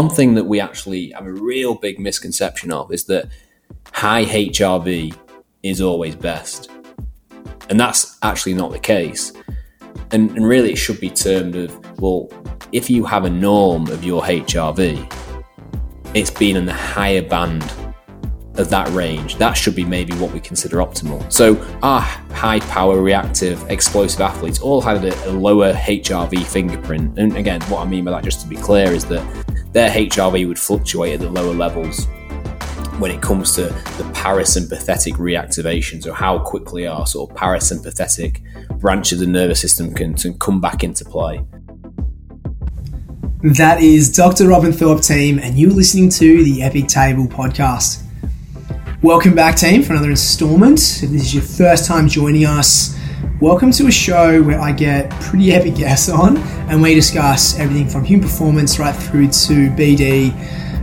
one thing that we actually have a real big misconception of is that high HRV is always best. And that's actually not the case. And, and really, it should be termed of well, if you have a norm of your HRV, it's been in the higher band of that range. That should be maybe what we consider optimal. So, our high power, reactive, explosive athletes all had a, lower HRV fingerprint. And again, what I mean by that, just to be clear, is that their HRV would fluctuate at the lower levels when it comes to the parasympathetic reactivation, so how quickly our sort of parasympathetic branch of the nervous system can, can come back into play. That is Dr. Robin Thorpe, team, and you're listening to the Epic Table podcast. Welcome back, team, for another installment. If this is your first time joining us, welcome to a show where I get pretty epic guests on and we discuss everything from human performance right through to BD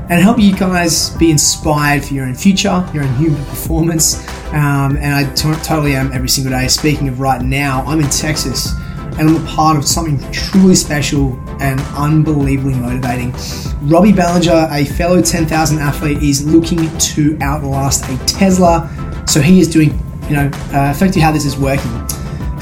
and help you guys be inspired for your own future, your own human performance. Um, and I t- totally am every single day. Speaking of right now, I'm in Texas and I'm a part of something truly special and unbelievably motivating. Robbie Balenger, a fellow 10,000 athlete, is looking to outlast a Tesla. So he is doing, you know, uh, effectively how this is working.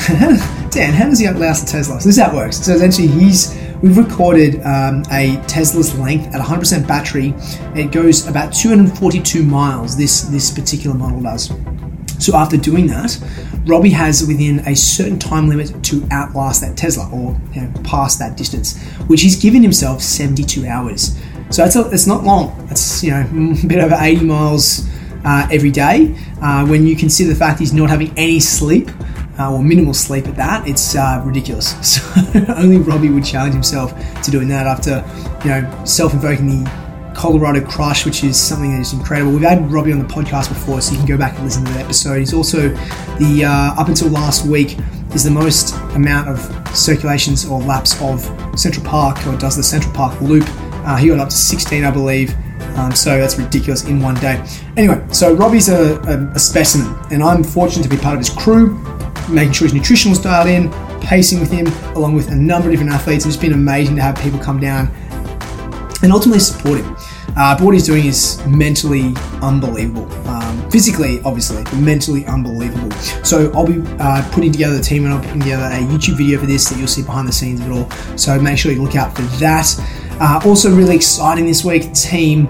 Dan, how does he outlast a Tesla? So this is how it works. So essentially, he's we've recorded um, a Tesla's length at 100% battery. It goes about 242 miles. This this particular model does. So after doing that, Robbie has within a certain time limit to outlast that Tesla or you know, pass that distance, which he's given himself 72 hours. So it's, a, it's not long. It's you know a bit over 80 miles uh, every day. Uh, when you consider the fact he's not having any sleep uh, or minimal sleep at that, it's uh, ridiculous. So only Robbie would challenge himself to doing that after you know self-invoking the Colorado Crush, which is something that is incredible. We've had Robbie on the podcast before, so you can go back and listen to that episode. He's also the uh, up until last week is the most amount of circulations or laps of Central Park, or does the Central Park loop. Uh, he got up to 16, I believe. Um, so that's ridiculous in one day. Anyway, so Robbie's a, a, a specimen, and I'm fortunate to be part of his crew, making sure his nutrition was dialed in, pacing with him, along with a number of different athletes. It's been amazing to have people come down and ultimately support him. Uh, but what he's doing is mentally unbelievable. Um, physically, obviously, mentally unbelievable. So I'll be uh, putting together the team and I'll be putting together a YouTube video for this that you'll see behind the scenes of it all. So make sure you look out for that. Uh, also, really exciting this week, team.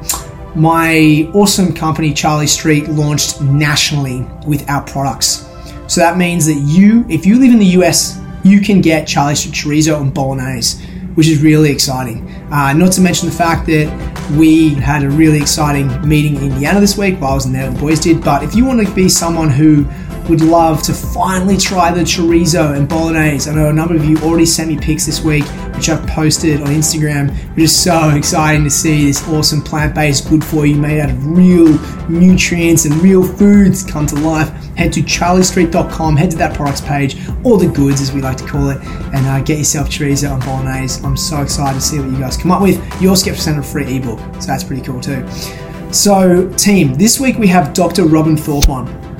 My awesome company, Charlie Street, launched nationally with our products. So that means that you, if you live in the US, you can get Charlie Street chorizo and bolognese which is really exciting. Uh, not to mention the fact that we had a really exciting meeting in Indiana this week. Well, I wasn't there, the boys did. But if you want to be someone who would love to finally try the chorizo and bolognese, I know a number of you already sent me pics this week, which I've posted on Instagram, which is so exciting to see this awesome plant based, good for you, made out of real nutrients and real foods come to life. Head to charliestreet.com, head to that products page, all the goods as we like to call it, and uh, get yourself chorizo and bolognese. I'm so excited to see what you guys come up with. You also get of a free ebook, so that's pretty cool too. So, team, this week we have Dr. Robin Thorpe on.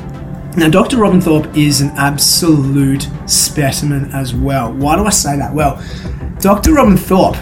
Now, Dr. Robin Thorpe is an absolute specimen as well. Why do I say that? Well, Dr. Robin Thorpe,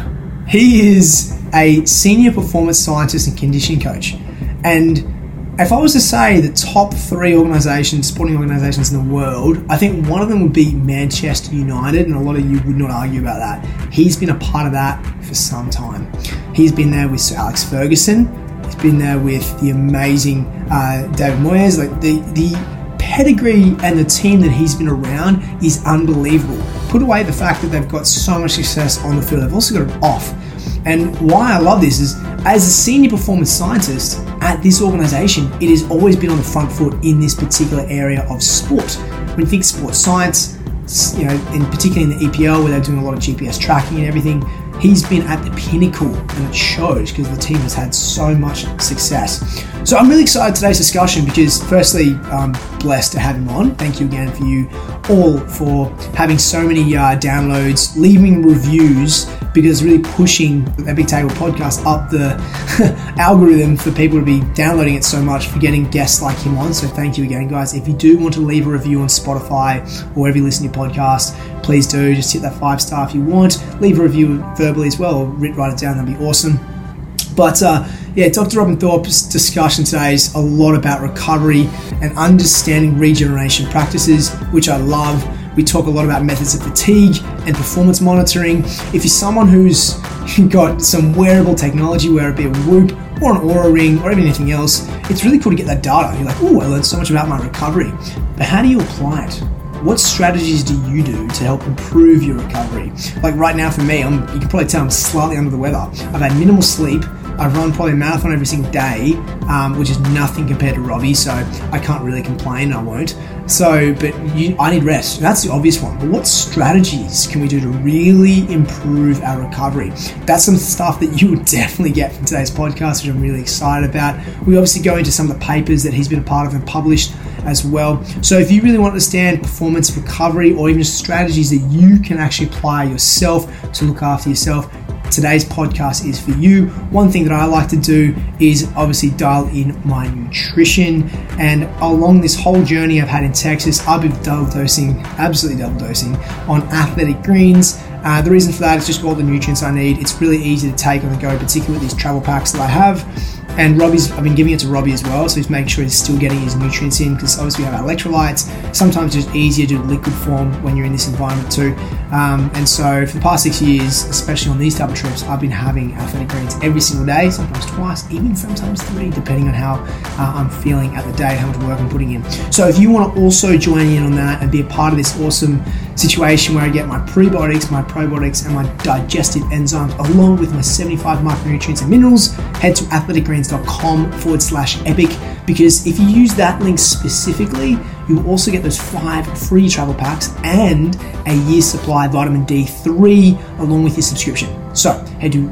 he is a senior performance scientist and conditioning coach. And if I was to say the top three organisations, sporting organisations in the world, I think one of them would be Manchester United, and a lot of you would not argue about that. He's been a part of that for some time. He's been there with Sir Alex Ferguson. He's been there with the amazing uh, David Moyes. Like the the pedigree and the team that he's been around is unbelievable. Put away the fact that they've got so much success on the field, they've also got it off. And why I love this is as a senior performance scientist at this organization, it has always been on the front foot in this particular area of sport. When you think sports science, you know, in particularly in the EPL where they're doing a lot of GPS tracking and everything, he's been at the pinnacle and it shows because the team has had so much success. So I'm really excited today's discussion because firstly, I'm blessed to have him on. Thank you again for you all for having so many uh, downloads, leaving reviews because really pushing the Epic Table podcast up the algorithm for people to be downloading it so much for getting guests like him on. So thank you again, guys. If you do want to leave a review on Spotify or wherever you listen to your podcast, please do. Just hit that five star if you want. Leave a review verbally as well or write it down. That'd be awesome. But uh, yeah, Dr. Robin Thorpe's discussion today is a lot about recovery and understanding regeneration practices, which I love. We talk a lot about methods of fatigue and performance monitoring. If you're someone who's got some wearable technology, whether it be a Whoop or an Oura Ring or even anything else, it's really cool to get that data. You're like, oh, I learned so much about my recovery. But how do you apply it? What strategies do you do to help improve your recovery? Like right now for me, I'm, you can probably tell I'm slightly under the weather. I've had minimal sleep. I run probably a marathon every single day, um, which is nothing compared to Robbie, so I can't really complain. I won't. So, but you, I need rest. That's the obvious one. But what strategies can we do to really improve our recovery? That's some stuff that you would definitely get from today's podcast, which I'm really excited about. We obviously go into some of the papers that he's been a part of and published as well. So, if you really want to understand performance recovery or even strategies that you can actually apply yourself to look after yourself, today's podcast is for you. One thing that I like to do is obviously dial in my nutrition. And along this whole journey I've had in Texas, I've been double dosing, absolutely double dosing on athletic greens. Uh, the reason for that is just all the nutrients I need. It's really easy to take on the go, particularly with these travel packs that I have. And Robbie's, I've been giving it to Robbie as well, so he's making sure he's still getting his nutrients in because obviously we have electrolytes. Sometimes it's easier to liquid form when you're in this environment too. Um, and so for the past six years, especially on these type of trips, I've been having athletic greens every single day, sometimes twice, even sometimes three, depending on how uh, I'm feeling at the day, how much work I'm putting in. So if you want to also join in on that and be a part of this awesome situation where I get my prebiotics, my probiotics, and my digestive enzymes, along with my 75 micronutrients and minerals, head to athleticgreens.com forward slash epic. Because if you use that link specifically, you will also get those five free travel packs and a year's supply of vitamin D3 along with your subscription. So head to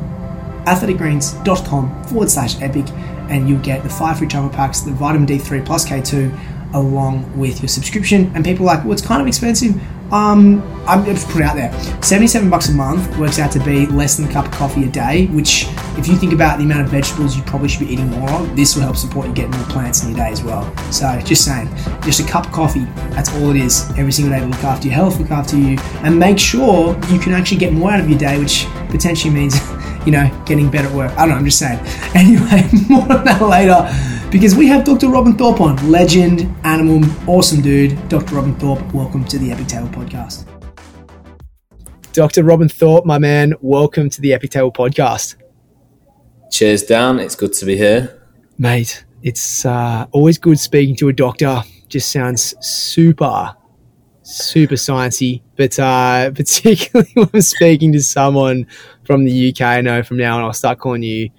athleticgreens.com forward slash epic and you'll get the five free travel packs, the vitamin D3 plus K2 along with your subscription. And people are like, well, it's kind of expensive. Um, I'm just put out there. 77 bucks a month works out to be less than a cup of coffee a day, which if you think about the amount of vegetables you probably should be eating more of, this will help support you getting more plants in your day as well. So just saying, just a cup of coffee, that's all it is every single day to look after your health, look after you, and make sure you can actually get more out of your day, which potentially means, you know, getting better at work. I don't know, I'm just saying. Anyway, more on that later because we have Dr. Robin Thorpe on. Legend, animal, awesome dude. Dr. Robin Thorpe, welcome to the Epic Table podcast. Dr. Robin Thorpe, my man, welcome to the Epic Table podcast. Cheers, Dan. It's good to be here. Mate, it's uh, always good speaking to a doctor. Just sounds super, super sciencey. But uh, particularly when I'm speaking to someone from the UK, I know from now on I'll start calling you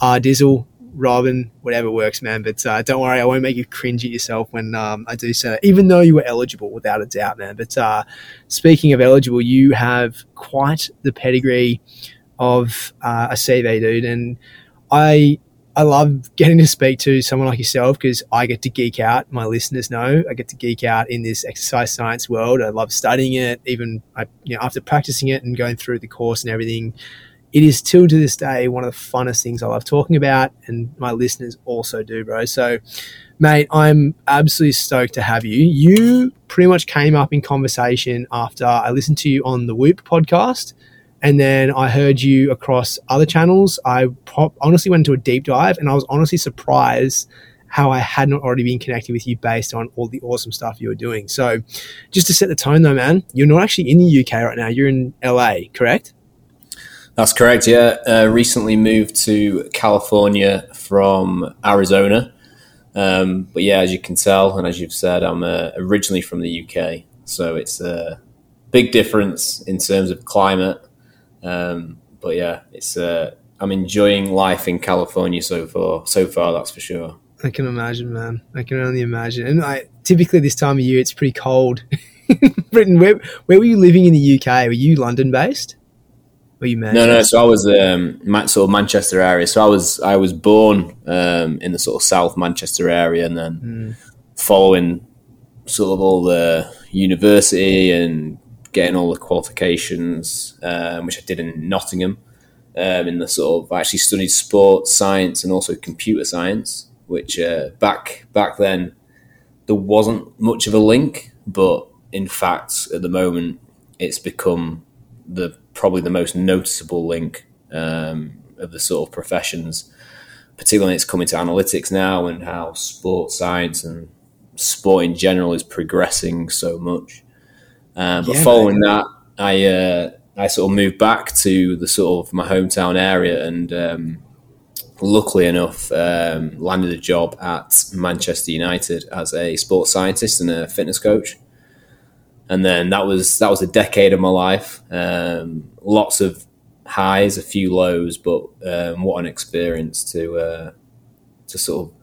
R Dizzle Robin, whatever works, man. But uh, don't worry, I won't make you cringe at yourself when um, I do so. Even though you were eligible, without a doubt, man. But uh, speaking of eligible, you have quite the pedigree of uh, a CV, dude, and I. I love getting to speak to someone like yourself because I get to geek out. My listeners know I get to geek out in this exercise science world. I love studying it. Even I, you know, after practicing it and going through the course and everything, it is still to this day one of the funnest things I love talking about, and my listeners also do, bro. So, mate, I'm absolutely stoked to have you. You pretty much came up in conversation after I listened to you on the Whoop podcast, and then I heard you across other channels. I honestly went into a deep dive, and I was honestly surprised how I had not already been connecting with you based on all the awesome stuff you were doing. So, just to set the tone, though, man, you're not actually in the UK right now. You're in LA, correct? That's correct. Yeah, uh, recently moved to California from Arizona. Um, but yeah, as you can tell, and as you've said, I'm uh, originally from the UK, so it's a big difference in terms of climate. Um, but yeah, it's uh, I'm enjoying life in California so far. So far, that's for sure. I can imagine, man. I can only imagine. And I typically this time of year, it's pretty cold. Britain, where where were you living in the UK? Were you London based? Were you No, no. So I was um, sort of Manchester area. So I was I was born um, in the sort of South Manchester area, and then mm. following sort of all the university and getting all the qualifications, um, which I did in Nottingham. Um, in the sort of I actually studied sports science and also computer science, which uh, back back then there wasn't much of a link, but in fact at the moment it's become the probably the most noticeable link um, of the sort of professions, particularly when it's coming to analytics now and how sports science and sport in general is progressing so much. Uh, but yeah, following man. that, I uh, I sort of moved back to the sort of my hometown area and. Um, luckily enough, um, landed a job at Manchester United as a sports scientist and a fitness coach and then that was that was a decade of my life. Um, lots of highs, a few lows, but um, what an experience to uh, to sort of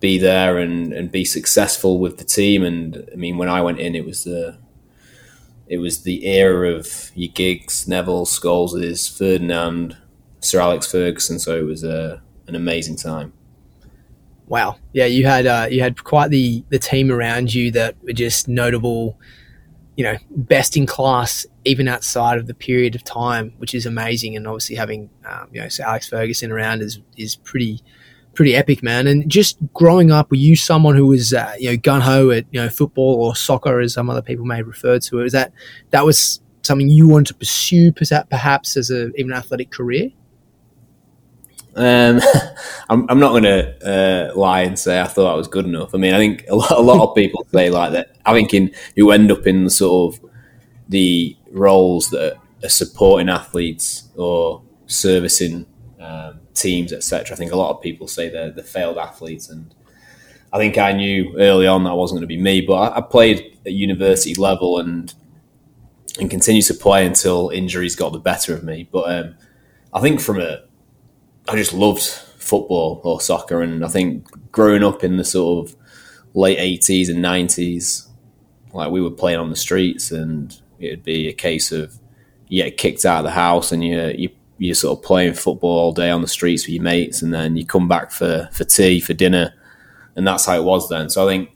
be there and, and be successful with the team. And I mean, when I went in, it was the it was the era of your Giggs, Neville, Scholes, Ferdinand, Sir Alex Ferguson. So it was a, uh, an amazing time. Wow, yeah, you had uh, you had quite the the team around you that were just notable you know, best in class even outside of the period of time, which is amazing. And obviously having, um, you know, Sir Alex Ferguson around is, is pretty, pretty epic, man. And just growing up, were you someone who was, uh, you know, gun ho at, you know, football or soccer, as some other people may refer to it? Was that, that was something you wanted to pursue perhaps as a, even athletic career? Um, I'm, I'm, not going to uh, lie and say I thought I was good enough. I mean, I think a lot, a lot of people say like that. I think in you end up in sort of the roles that are supporting athletes or servicing um, teams, etc. I think a lot of people say they're the failed athletes, and I think I knew early on that wasn't going to be me. But I, I played at university level and and continued to play until injuries got the better of me. But um, I think from a I just loved football or soccer, and I think growing up in the sort of late eighties and nineties, like we were playing on the streets, and it'd be a case of you get kicked out of the house, and you you you're sort of playing football all day on the streets with your mates, and then you come back for for tea for dinner, and that's how it was then. So I think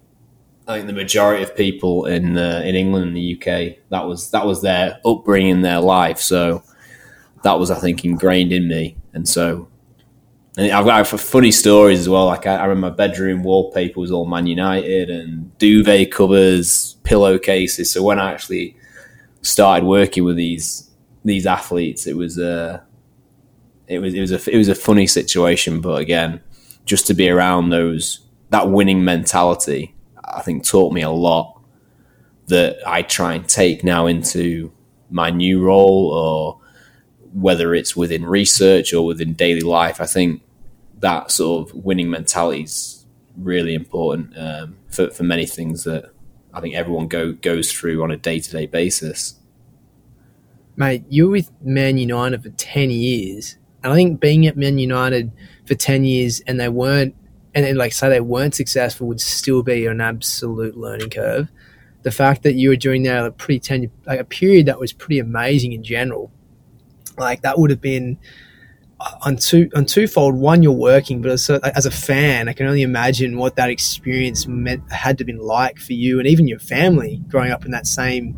I think the majority of people in in England and the UK that was that was their upbringing, their life. So that was I think ingrained in me, and so and I've got funny stories as well. Like I, I, remember my bedroom wallpaper was all Man United and duvet covers, pillowcases. So when I actually started working with these these athletes, it was a it was it was a it was a funny situation. But again, just to be around those that winning mentality, I think taught me a lot that I try and take now into my new role or whether it's within research or within daily life. I think that sort of winning mentality is really important um, for, for many things that I think everyone go, goes through on a day to day basis. Mate, you were with Man United for 10 years. And I think being at Man United for 10 years and they weren't, and then like say they weren't successful would still be an absolute learning curve. The fact that you were doing that a pretty ten, like a period that was pretty amazing in general, like that would have been on two on twofold. One, you're working, but as a, as a fan, I can only imagine what that experience meant had to been like for you and even your family growing up in that same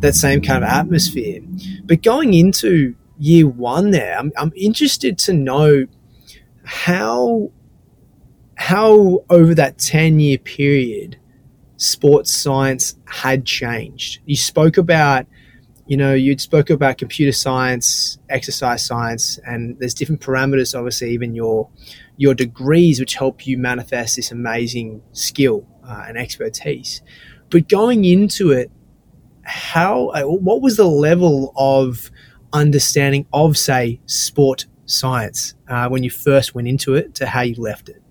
that same kind of atmosphere. But going into year one, there, I'm, I'm interested to know how how over that ten year period, sports science had changed. You spoke about you know, you'd spoke about computer science, exercise science, and there's different parameters, obviously, even your your degrees, which help you manifest this amazing skill uh, and expertise. But going into it, how uh, what was the level of understanding of, say, sport science uh, when you first went into it to how you left it?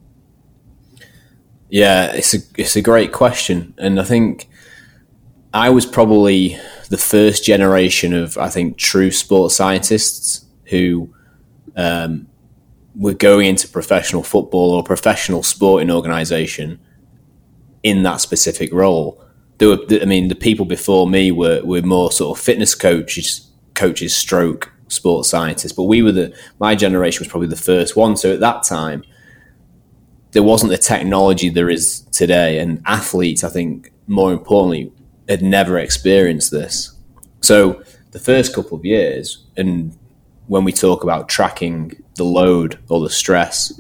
Yeah, it's a it's a great question, and I think I was probably the first generation of, I think, true sports scientists who um, were going into professional football or professional sporting organisation in that specific role. There were, I mean, the people before me were, were more sort of fitness coaches, coaches, stroke sports scientists, but we were the my generation was probably the first one. So at that time, there wasn't the technology there is today, and athletes, I think, more importantly, had never experienced this. So the first couple of years, and when we talk about tracking the load or the stress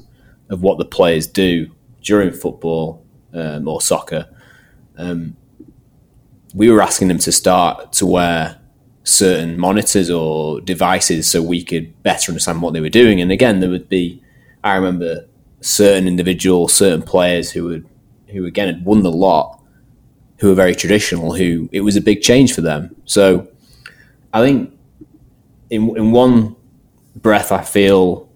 of what the players do during football um, or soccer, um, we were asking them to start to wear certain monitors or devices so we could better understand what they were doing. And again, there would be, I remember certain individuals, certain players who would, who again had won the lot, who are very traditional, who it was a big change for them. So I think in in one breath, I feel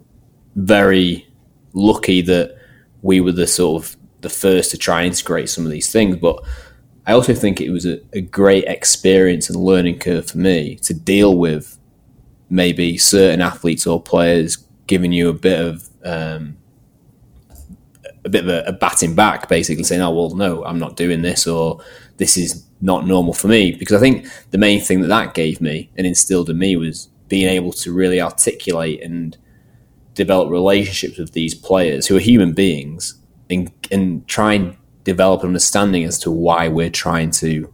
very lucky that we were the sort of the first to try and integrate some of these things, but I also think it was a, a great experience and learning curve for me to deal with maybe certain athletes or players giving you a bit of um, a bit of a, a, batting back, basically saying, "Oh well, no, I'm not doing this," or "This is not normal for me." Because I think the main thing that that gave me and instilled in me was being able to really articulate and develop relationships with these players who are human beings and, and try and develop an understanding as to why we're trying to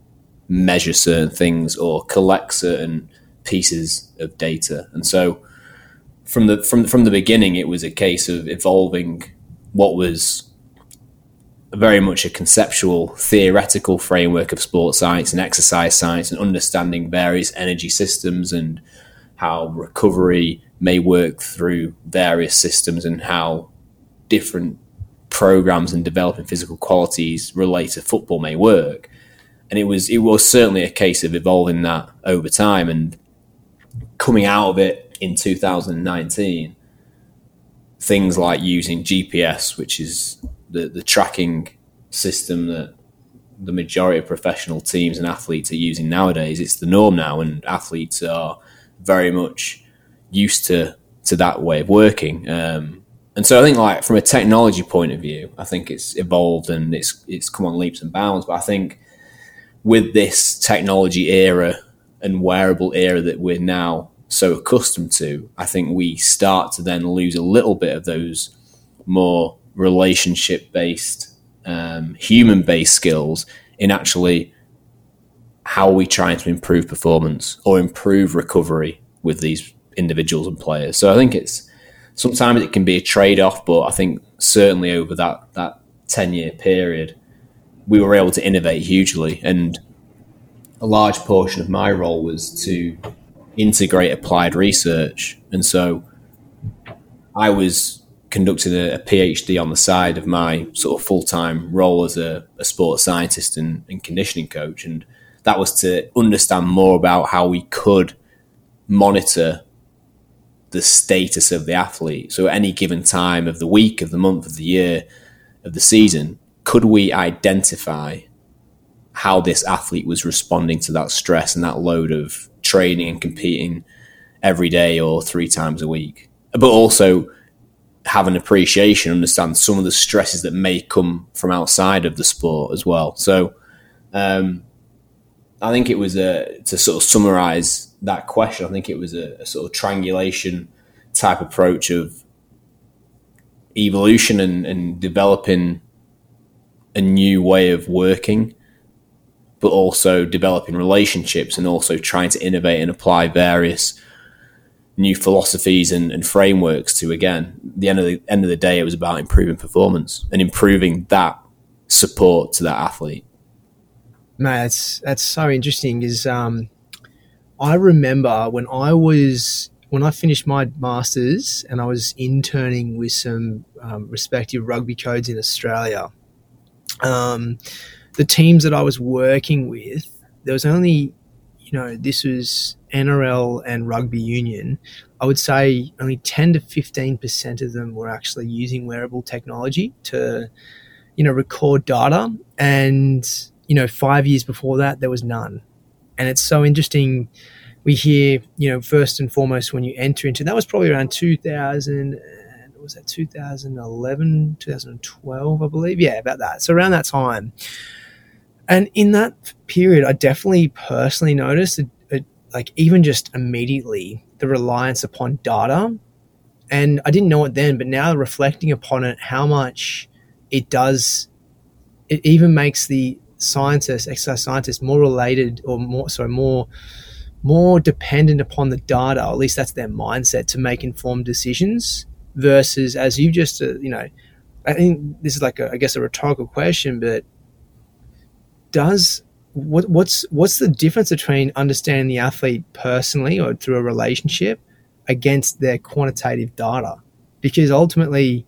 measure certain things or collect certain pieces of data. And so from the from from the beginning it was a case of evolving what was very much a conceptual theoretical framework of sports science and exercise science and understanding various energy systems and how recovery may work through various systems and how different programs and developing physical qualities relate to football may work. And it was it was certainly a case of evolving that over time and coming out of it in 2019. Things like using GPS, which is the, the tracking system that the majority of professional teams and athletes are using nowadays. It's the norm now, and athletes are very much used to to that way of working. Um, and so I think like from a technology point of view, I think it's evolved and it's it's come on leaps and bounds. But I think with this technology era and wearable era that we're now so accustomed to, I think we start to then lose a little bit of those more relationship based, um, human based skills in actually how we trying to improve performance or improve recovery with these individuals and players. So I think it's sometimes it can be a trade off, but I think certainly over that that ten year period, we were able to innovate hugely, and a large portion of my role was to integrate applied research, and so I was conducting a, a PhD on the side of my sort of full time role as a, a sports scientist and, and conditioning coach, and that was to understand more about how we could monitor the status of the athlete. So at any given time of the week, of the month, of the year, of the season, could we identify how this athlete was responding to that stress and that load of training and competing every day or three times a week? But also have an appreciation, understand some of the stresses that may come from outside of the sport as well. So um, I think it was a, to sort of summarize that question, I think it was a, a sort of triangulation type approach of evolution and, and developing a new way of working, but also developing relationships and also trying to innovate and apply various new philosophies and, and, frameworks to again the end of the end of the day it was about improving performance and improving that support to that athlete. Man, that's that's so interesting. Is um, I remember when I was when I finished my masters and I was interning with some um, respective rugby codes in Australia. Um, the teams that I was working with, there was only, you know, this was NRL and rugby union. I would say only 10 to 15% of them were actually using wearable technology to, you know, record data. And, you know, five years before that, there was none. And it's so interesting. We hear, you know, first and foremost, when you enter into that was probably around 2000, uh, was that 2011, 2012, I believe. Yeah, about that. So around that time. And in that period, I definitely personally noticed, a, a, like, even just immediately, the reliance upon data. And I didn't know it then, but now reflecting upon it, how much it does, it even makes the scientists, exercise scientists, more related or more sorry, more more dependent upon the data. At least that's their mindset to make informed decisions. Versus, as you just uh, you know, I think this is like a, I guess a rhetorical question, but does what, what's what's the difference between understanding the athlete personally or through a relationship against their quantitative data? Because ultimately,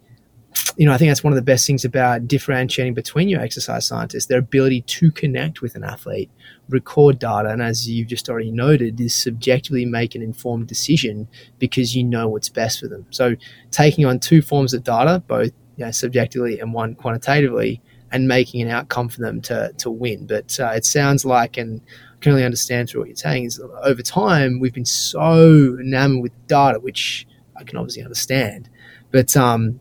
you know, I think that's one of the best things about differentiating between your exercise scientists, their ability to connect with an athlete, record data, and as you've just already noted, is subjectively make an informed decision because you know what's best for them. So taking on two forms of data, both you know, subjectively and one quantitatively, and making an outcome for them to, to win. But uh, it sounds like, and I can only understand through what you're saying, is over time we've been so enamored with data, which I can obviously understand. But um,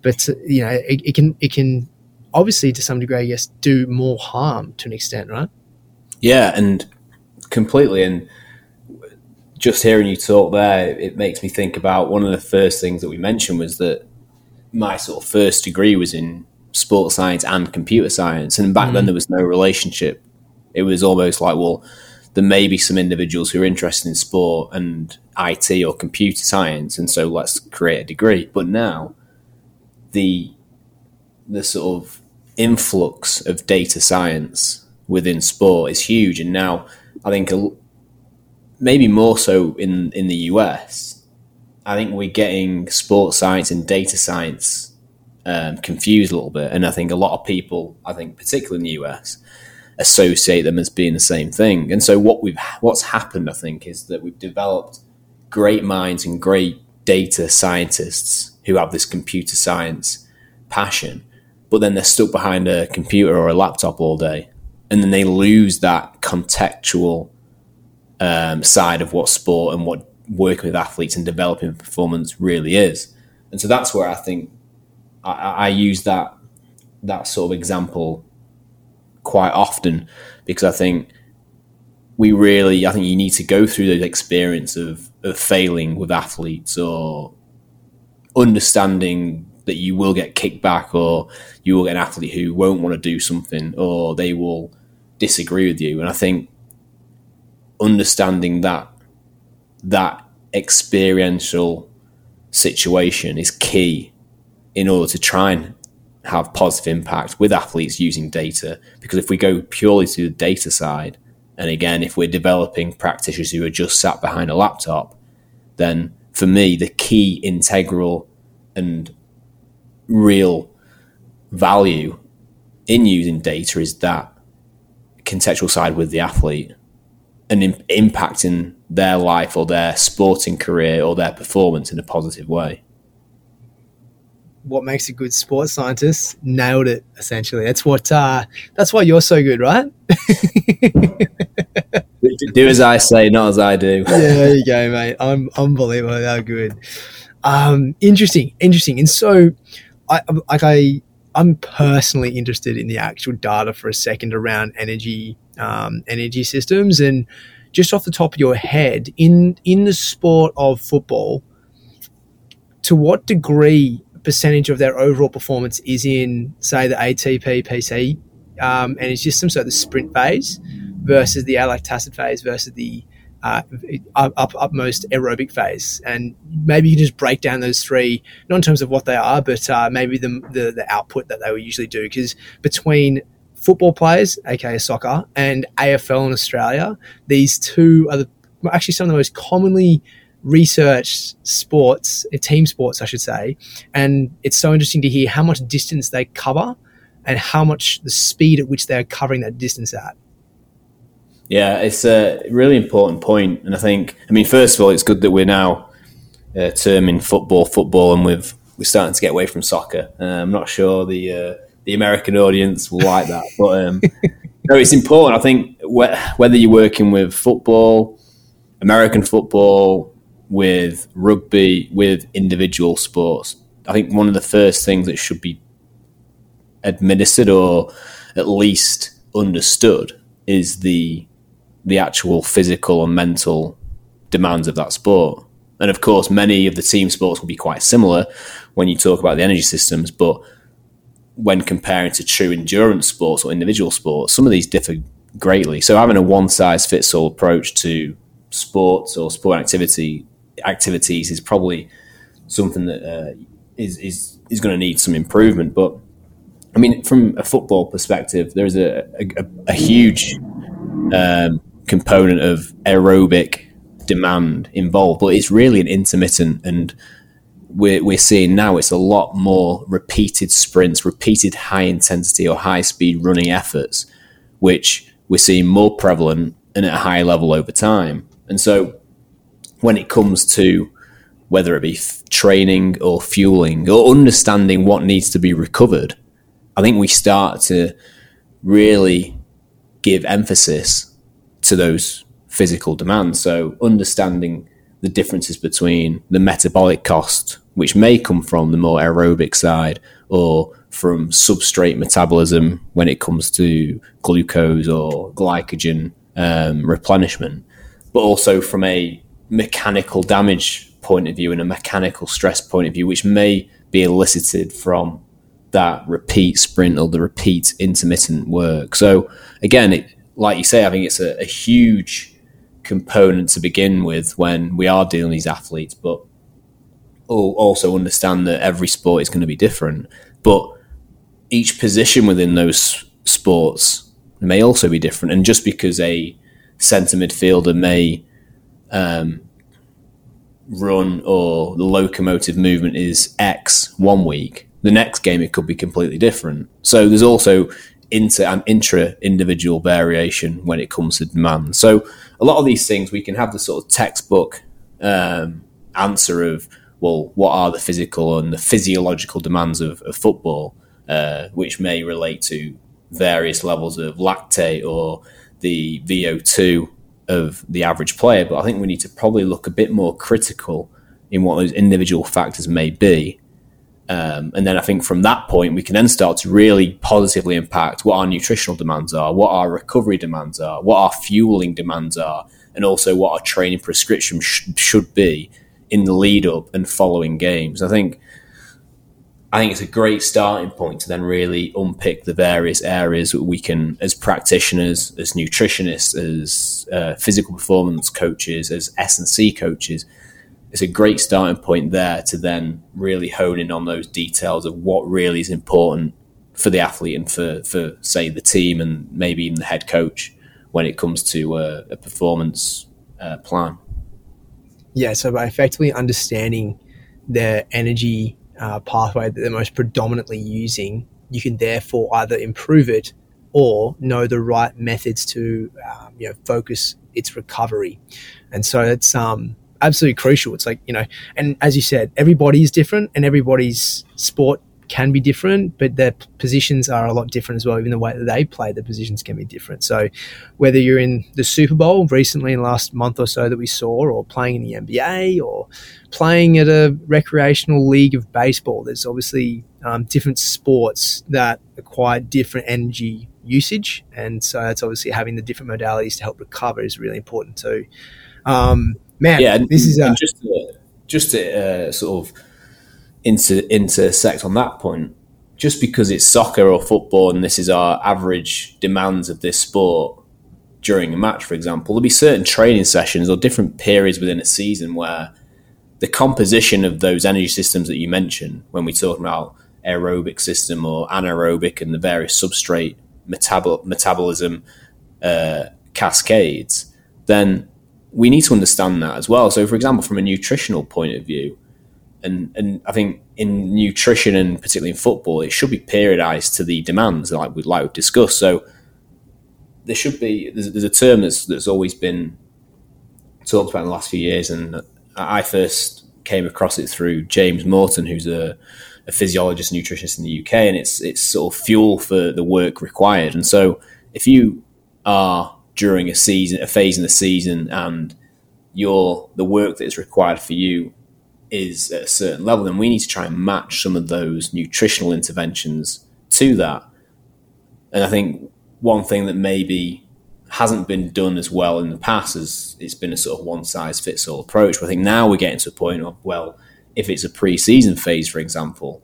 but you know, it, it can it can obviously to some degree, I guess, do more harm to an extent, right? Yeah, and completely. And just hearing you talk there, it makes me think about one of the first things that we mentioned was that my sort of first degree was in sports science and computer science, and back mm. then there was no relationship. It was almost like, well, there may be some individuals who are interested in sport and IT or computer science, and so let's create a degree. But now the the sort of influx of data science within sport is huge, and now I think a, maybe more so in in the US. I think we're getting sports science and data science um, confused a little bit, and I think a lot of people, I think particularly in the US, associate them as being the same thing. And so what we've what's happened, I think, is that we've developed great minds and great data scientists who have this computer science passion, but then they're stuck behind a computer or a laptop all day, and then they lose that contextual um, side of what sport and what working with athletes and developing performance really is. And so that's where I think I, I use that that sort of example quite often because I think we really I think you need to go through those experience of, of failing with athletes or understanding that you will get kicked back or you will get an athlete who won't want to do something or they will disagree with you. And I think understanding that that experiential situation is key in order to try and have positive impact with athletes using data. Because if we go purely to the data side, and again, if we're developing practitioners who are just sat behind a laptop, then for me, the key integral and real value in using data is that contextual side with the athlete and in, impacting their life or their sporting career or their performance in a positive way. What makes a good sports scientist? Nailed it. Essentially, that's what. Uh, that's why you're so good, right? do as I say, not as I do. yeah, there you go, mate. I'm unbelievable how good. Um, interesting, interesting. And so, I like I I'm personally interested in the actual data for a second around energy um, energy systems and just off the top of your head in in the sport of football to what degree percentage of their overall performance is in say the ATP PC um, energy system so the sprint phase versus the lactic phase versus the uh, up, upmost aerobic phase. And maybe you can just break down those three, not in terms of what they are, but uh, maybe the, the, the output that they would usually do. Because between football players, aka soccer, and AFL in Australia, these two are the, actually some of the most commonly researched sports, uh, team sports, I should say. And it's so interesting to hear how much distance they cover and how much the speed at which they're covering that distance at. Yeah, it's a really important point, and I think, I mean, first of all, it's good that we're now uh, terming football football, and we've we're starting to get away from soccer. Uh, I'm not sure the uh, the American audience will like that, but um, no, it's important. I think wh- whether you're working with football, American football, with rugby, with individual sports, I think one of the first things that should be administered or at least understood is the the actual physical and mental demands of that sport. And of course, many of the team sports will be quite similar when you talk about the energy systems, but when comparing to true endurance sports or individual sports, some of these differ greatly. So having a one size fits all approach to sports or sport activity activities is probably something that uh, is is is going to need some improvement. But I mean, from a football perspective, there's a, a, a huge um, component of aerobic demand involved, but it's really an intermittent and we're, we're seeing now it's a lot more repeated sprints, repeated high intensity or high speed running efforts, which we're seeing more prevalent and at a high level over time. And so when it comes to whether it be f- training or fueling or understanding what needs to be recovered, I think we start to really give emphasis to those physical demands. So understanding the differences between the metabolic cost, which may come from the more aerobic side, or from substrate metabolism when it comes to glucose or glycogen um, replenishment, but also from a mechanical damage point of view and a mechanical stress point of view, which may be elicited from that repeat sprint or the repeat intermittent work. So again, it, like you say, I think it's a, a huge component to begin with when we are dealing with these athletes, but also understand that every sport is going to be different. But each position within those sports may also be different. And just because a centre midfielder may um, run or the locomotive movement is X one week, the next game it could be completely different. So there's also inter and intra individual variation when it comes to demand. So a lot of these things we can have the sort of textbook um, answer of well, what are the physical and the physiological demands of, of football, uh, which may relate to various levels of lactate or the VO2 of the average player. But I think we need to probably look a bit more critical in what those individual factors may be um, and then I think from that point, we can then start to really positively impact what our nutritional demands are, what our recovery demands are, what our fueling demands are, and also what our training prescription sh- should be in the lead up and following games. I think I think it's a great starting point to then really unpick the various areas that we can, as practitioners, as nutritionists, as uh, physical performance coaches, as S and C coaches, it's a great starting point there to then really hone in on those details of what really is important for the athlete and for, for say the team and maybe even the head coach when it comes to a, a performance uh, plan. Yeah, so by effectively understanding the energy uh, pathway that they're most predominantly using, you can therefore either improve it or know the right methods to um, you know focus its recovery. And so it's um, absolutely crucial. It's like, you know, and as you said, everybody is different and everybody's sport can be different, but their positions are a lot different as well. Even the way that they play, the positions can be different. So, whether you're in the Super Bowl recently in the last month or so that we saw, or playing in the NBA, or playing at a recreational league of baseball, there's obviously um, different sports that require different energy usage, and so that's obviously having the different modalities to help recover is really important too. Um, man, yeah, this is a- just to, just to uh, sort of inter- intersect on that point. Just because it's soccer or football and this is our average demands of this sport during a match, for example, there'll be certain training sessions or different periods within a season where the composition of those energy systems that you mentioned when we talk about aerobic system or anaerobic and the various substrate metabol- metabolism uh, cascades, then we need to understand that as well. So, for example, from a nutritional point of view, and and I think in nutrition and particularly in football, it should be periodized to the demands, like we like we've discussed. So, there should be there's, there's a term that's that's always been talked about in the last few years, and I first came across it through James Morton, who's a, a physiologist, nutritionist in the UK, and it's it's sort of fuel for the work required. And so, if you are during a season, a phase in the season, and your the work that is required for you is at a certain level, then we need to try and match some of those nutritional interventions to that. And I think one thing that maybe hasn't been done as well in the past is it's been a sort of one size fits all approach. But I think now we're getting to a point of well, if it's a pre-season phase, for example,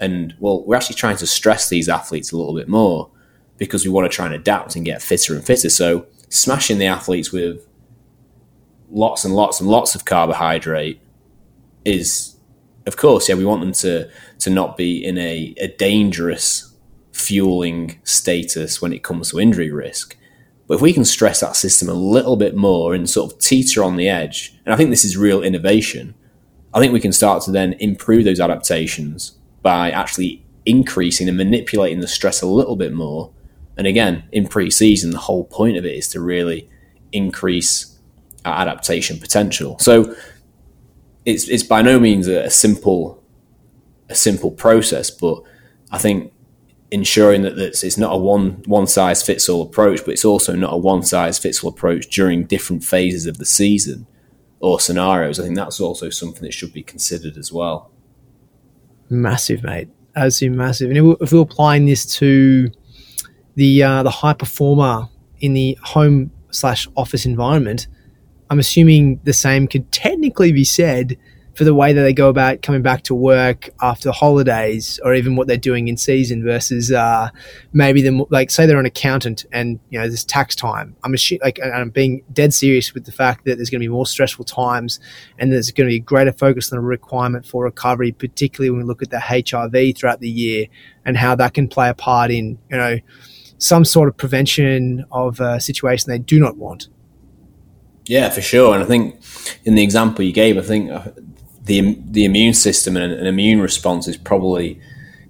and well, we're actually trying to stress these athletes a little bit more because we want to try and adapt and get fitter and fitter. So smashing the athletes with lots and lots and lots of carbohydrate is, of course, yeah, we want them to to not be in a, a dangerous fueling status when it comes to injury risk. But if we can stress that system a little bit more and sort of teeter on the edge, and I think this is real innovation, I think we can start to then improve those adaptations by actually increasing and manipulating the stress a little bit more. And again, in pre-season, the whole point of it is to really increase our adaptation potential. So it's it's by no means a, simple a simple process, but I think ensuring that that's, it's not a one one size fits all approach, but it's also not a one size fits all approach during different phases of the season or scenarios. I think that's also something that should be considered as well. Massive, mate. Absolutely massive. And if we're applying this to the uh, the high performer in the home slash office environment, I'm assuming the same could technically be said for the way that they go about coming back to work after the holidays or even what they're doing in season versus uh, maybe them like say they're an accountant and you know there's tax time. I'm assuming, like i'm being dead serious with the fact that there's going to be more stressful times and there's going to be a greater focus on a requirement for recovery particularly when we look at the HRV throughout the year and how that can play a part in you know some sort of prevention of a situation they do not want yeah, for sure. And I think in the example you gave, I think uh, the the immune system and an immune response is probably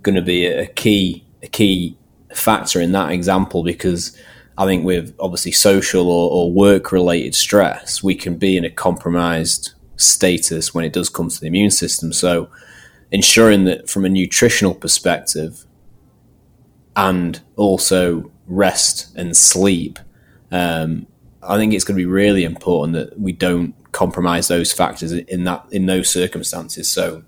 going to be a key a key factor in that example because I think with obviously social or, or work related stress, we can be in a compromised status when it does come to the immune system. So ensuring that from a nutritional perspective and also rest and sleep, um, I think it's going to be really important that we don't compromise those factors in that in those circumstances. So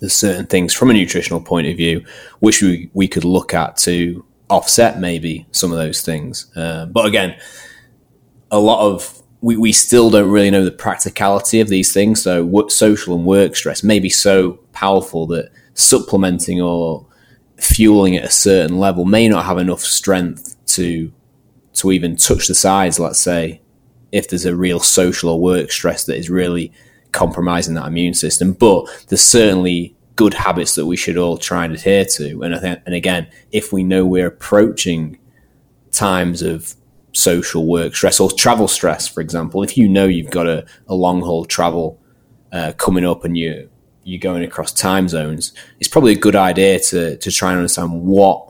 there's certain things from a nutritional point of view which we, we could look at to offset maybe some of those things. Uh, but again, a lot of we, we still don't really know the practicality of these things. So what social and work stress may be so powerful that supplementing or fueling at a certain level may not have enough strength to to even touch the sides, let's say, if there's a real social or work stress that is really compromising that immune system. But there's certainly good habits that we should all try and adhere to. And I think, and again, if we know we're approaching times of social work stress or travel stress, for example, if you know you've got a, a long haul travel uh, coming up and you you're going across time zones, it's probably a good idea to to try and understand what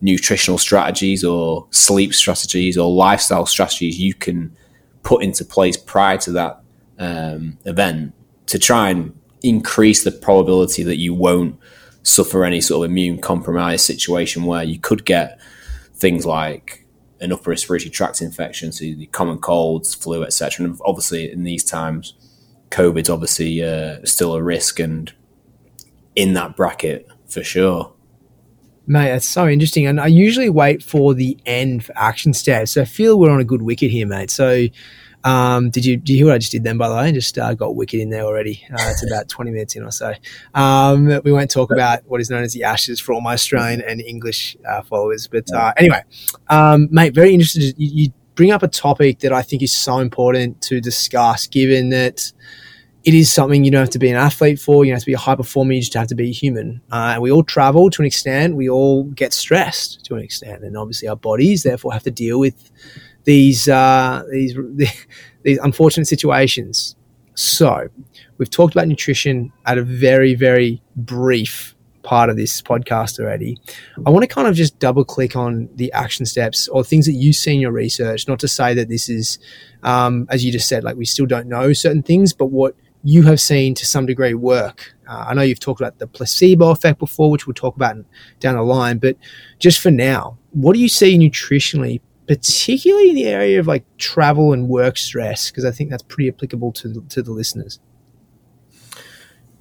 nutritional strategies or sleep strategies or lifestyle strategies you can put into place prior to that um, event to try and increase the probability that you won't suffer any sort of immune compromise situation where you could get things like an upper respiratory tract infection, so the common colds, flu, etc. And obviously, in these times, COVID's obviously uh, still a risk and in that bracket for sure. Mate, that's so interesting. And I usually wait for the end for action steps. So I feel we're on a good wicket here, mate. So um, did you did you hear what I just did then? By the way, I just uh, got wicket in there already. Uh, it's about twenty minutes in or so. Um, we won't talk about what is known as the Ashes for all my Australian and English uh, followers. But uh, anyway, um, mate, very interested. You, you bring up a topic that I think is so important to discuss, given that it is something you don't have to be an athlete for. You don't have to be a high performer. You just have to be human. Uh, and we all travel to an extent. We all get stressed to an extent, and obviously our bodies therefore have to deal with these uh, these these unfortunate situations. So we've talked about nutrition at a very very brief part of this podcast already. I want to kind of just double click on the action steps or things that you see in your research. Not to say that this is, um, as you just said, like we still don't know certain things, but what you have seen to some degree work. Uh, I know you've talked about the placebo effect before, which we'll talk about down the line, but just for now, what do you see nutritionally, particularly in the area of like travel and work stress? Because I think that's pretty applicable to the, to the listeners.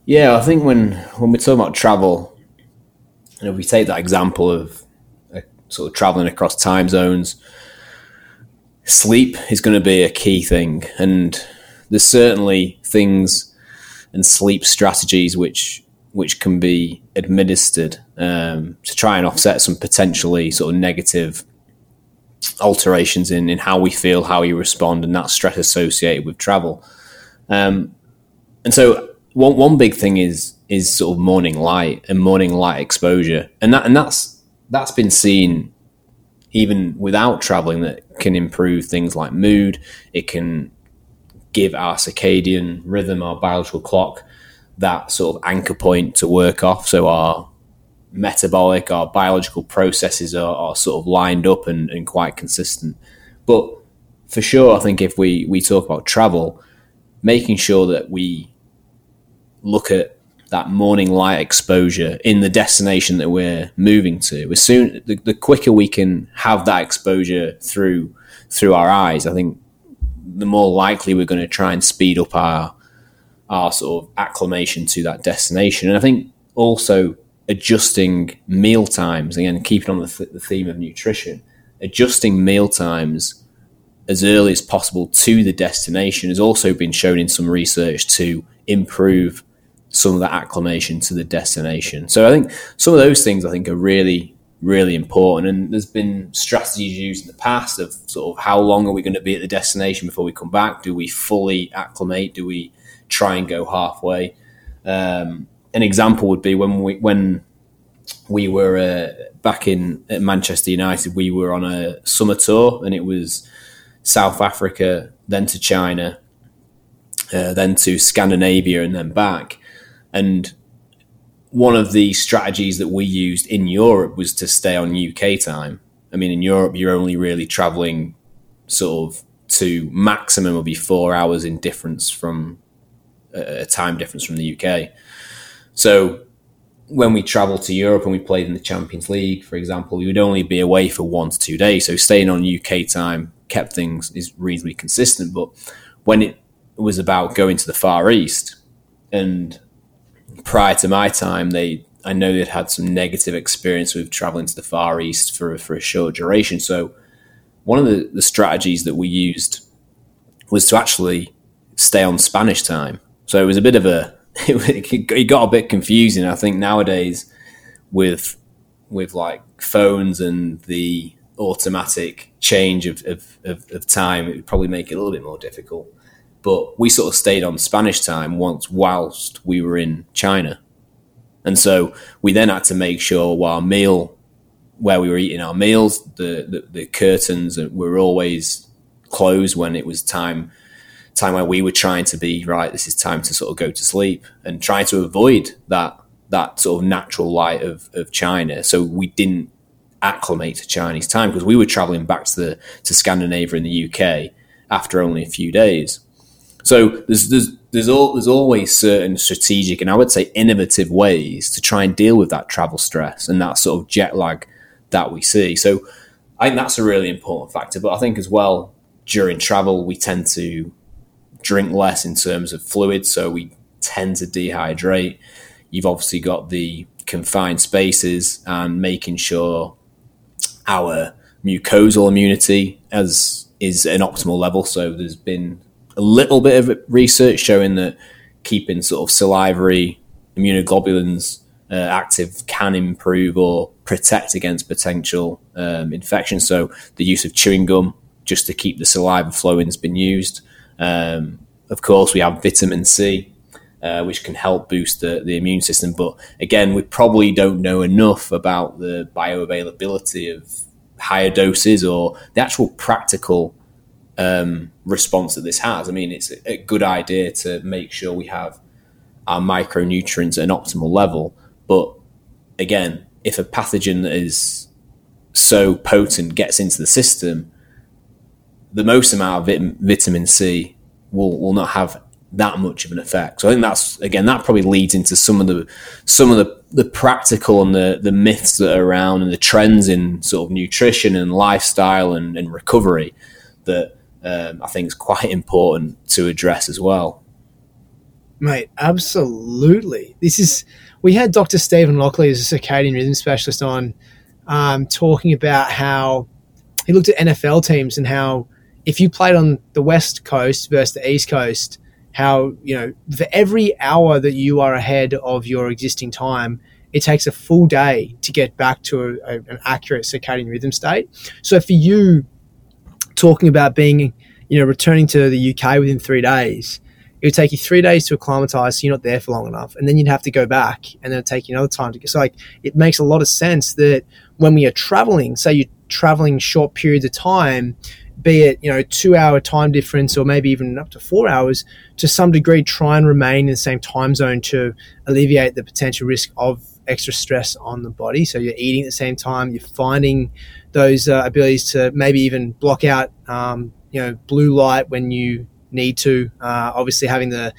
Yeah, I think when when we talk about travel, and if we take that example of uh, sort of traveling across time zones, sleep is going to be a key thing, and there's certainly things and sleep strategies which which can be administered um, to try and offset some potentially sort of negative alterations in, in how we feel, how we respond, and that stress associated with travel. Um, and so one one big thing is is sort of morning light and morning light exposure, and that and that's that's been seen even without traveling that can improve things like mood. It can give our circadian rhythm, our biological clock, that sort of anchor point to work off. So our metabolic, our biological processes are, are sort of lined up and, and quite consistent. But for sure, I think if we, we talk about travel, making sure that we look at that morning light exposure in the destination that we're moving to. As soon the, the quicker we can have that exposure through through our eyes, I think the more likely we're going to try and speed up our our sort of acclimation to that destination. And I think also adjusting meal times again, keeping on the, th- the theme of nutrition, adjusting meal times as early as possible to the destination has also been shown in some research to improve some of that acclimation to the destination. So I think some of those things I think are really really important. And there's been strategies used in the past of sort of how long are we going to be at the destination before we come back? Do we fully acclimate? Do we try and go halfway? Um, an example would be when we when we were uh, back in at Manchester United we were on a summer tour and it was South Africa then to China uh, then to Scandinavia and then back. And one of the strategies that we used in Europe was to stay on UK time. I mean, in Europe, you're only really traveling sort of to maximum will be four hours in difference from a time difference from the UK. So when we traveled to Europe and we played in the Champions League, for example, we would only be away for one to two days. So staying on UK time kept things is reasonably consistent. But when it was about going to the Far East and prior to my time, they I know they'd had some negative experience with traveling to the Far East for for a short duration. So one of the, the strategies that we used was to actually stay on Spanish time. So it was a bit of a it got a bit confusing. I think nowadays with with like phones and the automatic change of, of, of, of time, it would probably make it a little bit more difficult but we sort of stayed on Spanish time once whilst we were in China. And so we then had to make sure while our meal, where we were eating our meals, the, the, the curtains were always closed when it was time time where we were trying to be right this is time to sort of go to sleep and try to avoid that that sort of natural light of, of china so we didn't acclimate to chinese time because we were traveling back to the to scandinavia in the uk after only a few days so there's there's there's all there's always certain strategic and I would say innovative ways to try and deal with that travel stress and that sort of jet lag that we see. So I think that's a really important factor. But I think as well during travel we tend to drink less in terms of fluids, so we tend to dehydrate. You've obviously got the confined spaces and making sure our mucosal immunity as is an optimal level. So there's been a little bit of research showing that keeping sort of salivary immunoglobulins uh, active can improve or protect against potential um, infection. So the use of chewing gum just to keep the saliva flowing has been used. Um, of course, we have vitamin C, uh, which can help boost the, the immune system. But again, we probably don't know enough about the bioavailability of higher doses or the actual practical um, response that this has. I mean, it's a, good idea to make sure we have our micronutrients at an optimal level. But again, if a pathogen that is so potent gets into the system, the most amount of vit- vitamin C will, will not have that much of an effect. So I think that's again that probably leads into some of the some of the, the practical and the, the myths that are around and the trends in sort of nutrition and lifestyle and, and recovery that um, I think is quite important to address as well. Mate, absolutely. This is we had Dr. Steven Lockley as a circadian rhythm specialist on um, talking about how he looked at NFL teams and how if you played on the West Coast versus the East Coast, how you know for every hour that you are ahead of your existing time, it takes a full day to get back to a, a, an accurate circadian rhythm state. So for you, talking about being, you know, returning to the UK within three days, it would take you three days to acclimatize, so you're not there for long enough, and then you'd have to go back, and then it'd take you another time to get. So like, it makes a lot of sense that when we are traveling, say you're traveling short periods of time, be it you know two hour time difference or maybe even up to four hours, to some degree try and remain in the same time zone to alleviate the potential risk of extra stress on the body. So you're eating at the same time, you're finding those uh, abilities to maybe even block out um, you know blue light when you need to. Uh, obviously, having the,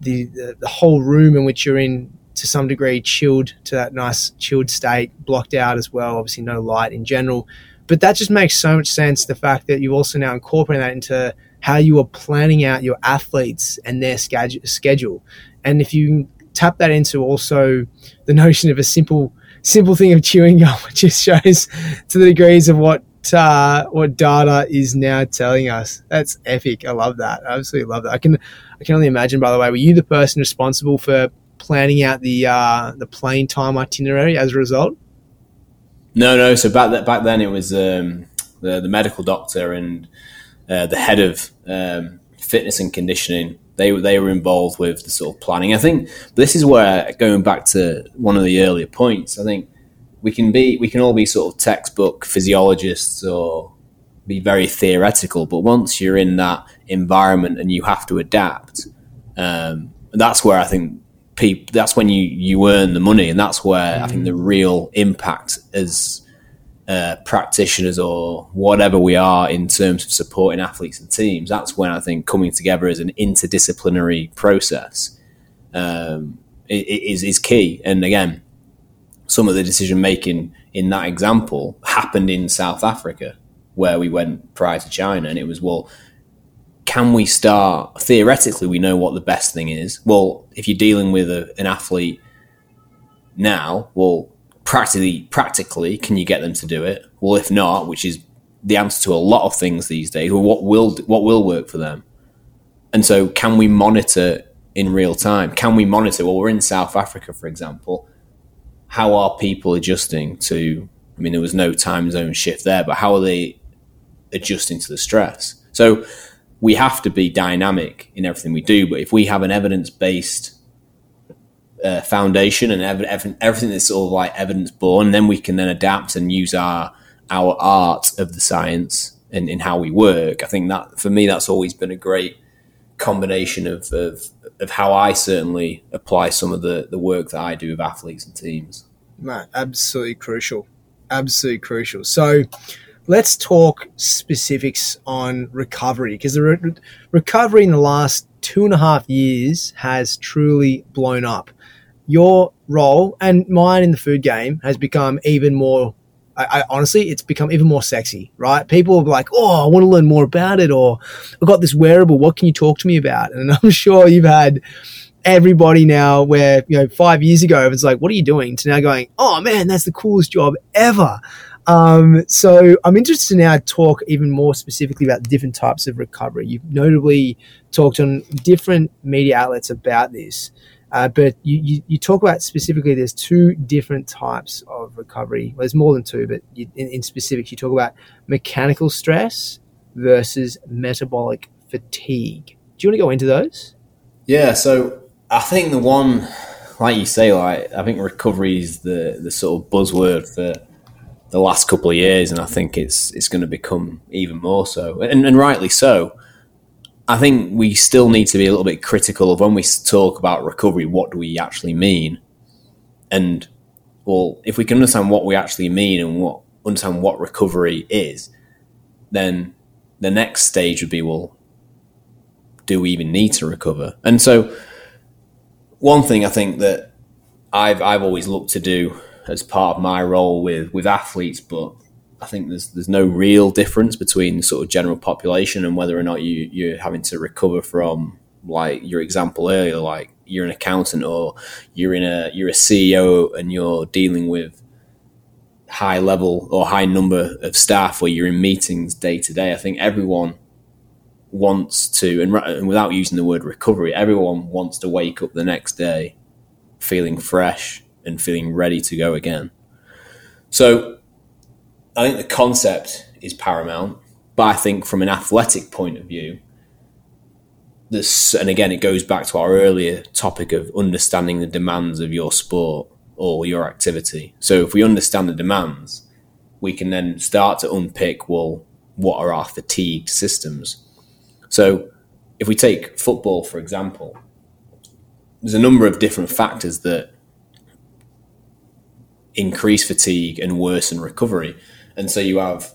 the the the whole room in which you're in to some degree chilled to that nice chilled state, blocked out as well. Obviously, no light in general. But that just makes so much sense. The fact that you also now incorporate that into how you are planning out your athletes and their schedule. And if you tap that into also the notion of a simple simple thing of chewing gum, which just shows to the degrees of what uh, what data is now telling us. That's epic. I love that. I absolutely love that. I can I can only imagine. By the way, were you the person responsible for planning out the uh, the plane time itinerary as a result? No, no. So back that back then it was um, the the medical doctor and uh, the head of um, fitness and conditioning. They they were involved with the sort of planning. I think this is where going back to one of the earlier points. I think we can be we can all be sort of textbook physiologists or be very theoretical, but once you're in that environment and you have to adapt, um, that's where I think people that's when you you earn the money and that's where mm. i think the mm. real impact as uh, practitioners or whatever we are in terms of supporting athletes and teams that's when i think coming together as an interdisciplinary process um, is, is key. And again some of the decision making in that example happened in south africa where we went prior to china and it was well can we start theoretically we know what the best thing is. Well if you're dealing with a, an athlete now well practically practically can you get them to do it? Well if not which is the answer to a lot of things these days well what will what will work for them? And so can we monitor in real time? Can we monitor well we're in south africa for example how are people adjusting to i mean there was no time zone shift there but how are they adjusting to the stress? So we have to be dynamic in everything we do. But if we have an evidence based uh, foundation and ev- ev- everything that's sort of like evidence born, then we can then adapt and use our our art of the science and in how we work. I think that for me, that's always been a great combination of, of, of how I certainly apply some of the, the work that I do with athletes and teams. Right, absolutely crucial. Absolutely crucial. So, let's talk specifics on recovery because the re- recovery in the last two and a half years has truly blown up. Your role and mine in the food game has become even more. I, I, honestly, it's become even more sexy, right? People are like, "Oh, I want to learn more about it," or "I've got this wearable. What can you talk to me about?" And I'm sure you've had everybody now where you know five years ago it was like what are you doing to now going oh man that's the coolest job ever um, so I'm interested to now talk even more specifically about different types of recovery. You've notably talked on different media outlets about this, uh, but you, you, you, talk about specifically there's two different types of recovery. Well, there's more than two, but you, in, in specifics, you talk about mechanical stress versus metabolic fatigue. Do you want to go into those? Yeah, so I think the one, like you say, like I think recovery is the the sort of buzzword for the last couple of years, and I think it's it's going to become even more so, and, and rightly so. I think we still need to be a little bit critical of when we talk about recovery. What do we actually mean? And well, if we can understand what we actually mean and what understand what recovery is, then the next stage would be well, do we even need to recover? And so, one thing I think that I've I've always looked to do as part of my role with with athletes, but I think there's there's no real difference between sort of general population and whether or not you you're having to recover from like your example earlier, like you're an accountant or you're in a you're a CEO and you're dealing with high level or high number of staff where you're in meetings day to day. I think everyone wants to, and, and without using the word recovery, everyone wants to wake up the next day feeling fresh, and feeling ready to go again. So I think the concept is paramount, but I think from an athletic point of view, this and again it goes back to our earlier topic of understanding the demands of your sport or your activity. So if we understand the demands, we can then start to unpick well, what are our fatigued systems? So, if we take football, for example, there's a number of different factors that increase fatigue and worsen recovery. And so you have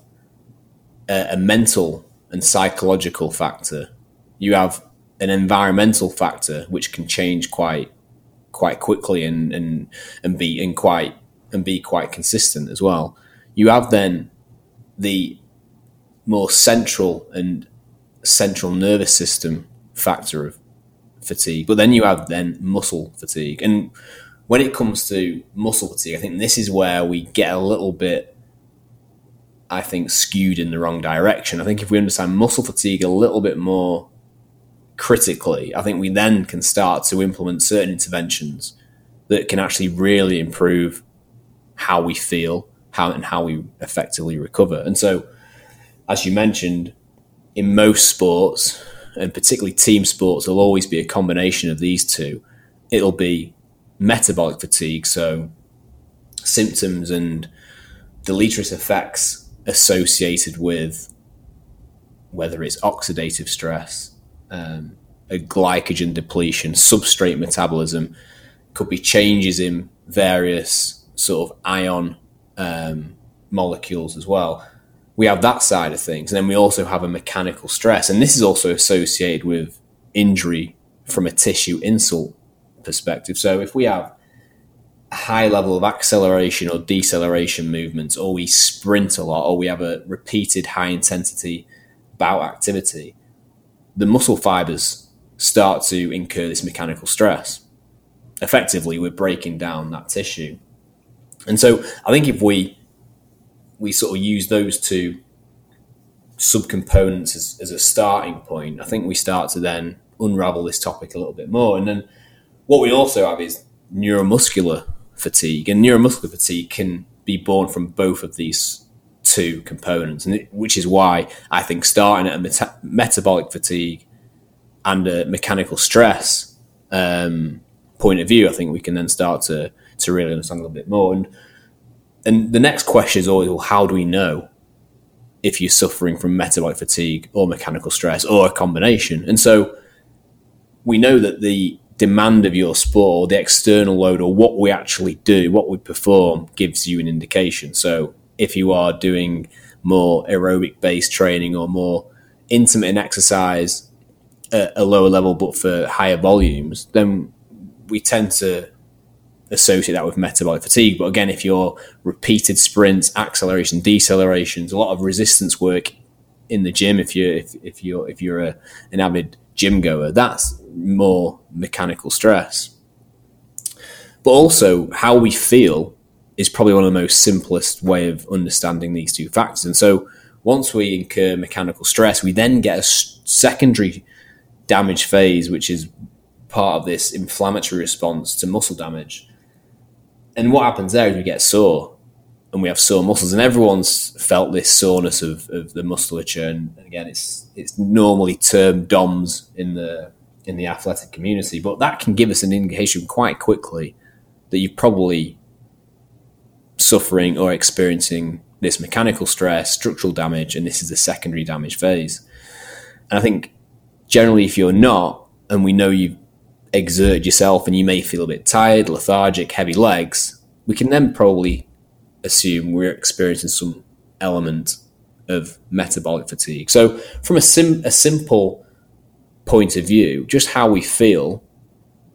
a, a mental and psychological factor. You have an environmental factor which can change quite quite quickly and and and be and quite and be quite consistent as well. You have then the more central and central nervous system factor of fatigue, but then you have then muscle fatigue. And when it comes to muscle fatigue, I think this is where we get a little bit I think, skewed in the wrong direction. I think if we understand muscle fatigue a little bit more critically, I think we then can start to implement certain interventions that can actually really improve how we feel, how and how we effectively recover. And so, as you mentioned, in most sports, and particularly team sports, there'll always be a combination of these two. It'll be metabolic fatigue, so symptoms and deleterious effects associated with whether it's oxidative stress, um, a glycogen depletion, substrate metabolism, could be changes in various sort of ion um, molecules as well. We have that side of things. And then we also have a mechanical stress. And this is also associated with injury from a tissue insult perspective. So if we have high level of acceleration or deceleration movements, or we sprint a lot, or we have a repeated high intensity bout activity, the muscle fibers start to incur this mechanical stress. Effectively, we're breaking down that tissue. And so I think if we we sort of use those two subcomponents as, as a starting point, I think we start to then unravel this topic a little bit more. And then what we also have is neuromuscular fatigue, and neuromuscular fatigue can be born from both of these two components, and it, which is why I think starting at a meta- metabolic fatigue and a mechanical stress um, point of view, I think we can then start to to really understand a little bit more. And and the next question is always, well, how do we know if you're suffering from metabolic fatigue or mechanical stress or a combination? And so we know that the demand of your sport, the external load, or what we actually do, what we perform, gives you an indication. So if you are doing more aerobic based training or more intermittent exercise at a lower level but for higher volumes, then we tend to associate that with metabolic fatigue. But again, if you're repeated sprints, acceleration, decelerations, a lot of resistance work in the gym, if you're if, if you're if you're a, an avid gym goer, that's more mechanical stress. But also, how we feel is probably one of the most simplest way of understanding these two factors. And so, once we incur mechanical stress, we then get a secondary damage phase, which is part of this inflammatory response to muscle damage. And what happens there is we get sore and we have sore muscles, and everyone's felt this soreness of, of the musculature. And again, it's it's normally termed DOMS in the in the athletic community, but that can give us an indication quite quickly that you're probably suffering or experiencing this mechanical stress, structural damage, and this is the secondary damage phase. And I think generally, if you're not, and we know you've exerted yourself and you may feel a bit tired, lethargic, heavy legs, we can then probably assume we're experiencing some element of metabolic fatigue. So, from a, sim- a simple point of view, just how we feel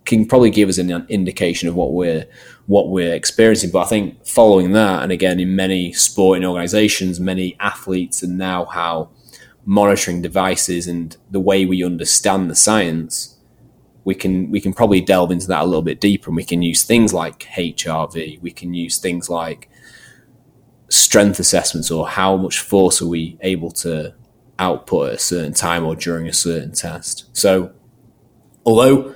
can probably give us an indication of what we're what we're experiencing. But I think following that, and again in many sporting organisations, many athletes, and now how monitoring devices and the way we understand the science, we can we can probably delve into that a little bit deeper, and we can use things like HRV. We can use things like strength assessments or how much force are we able to output at a certain time or during a certain test. So, although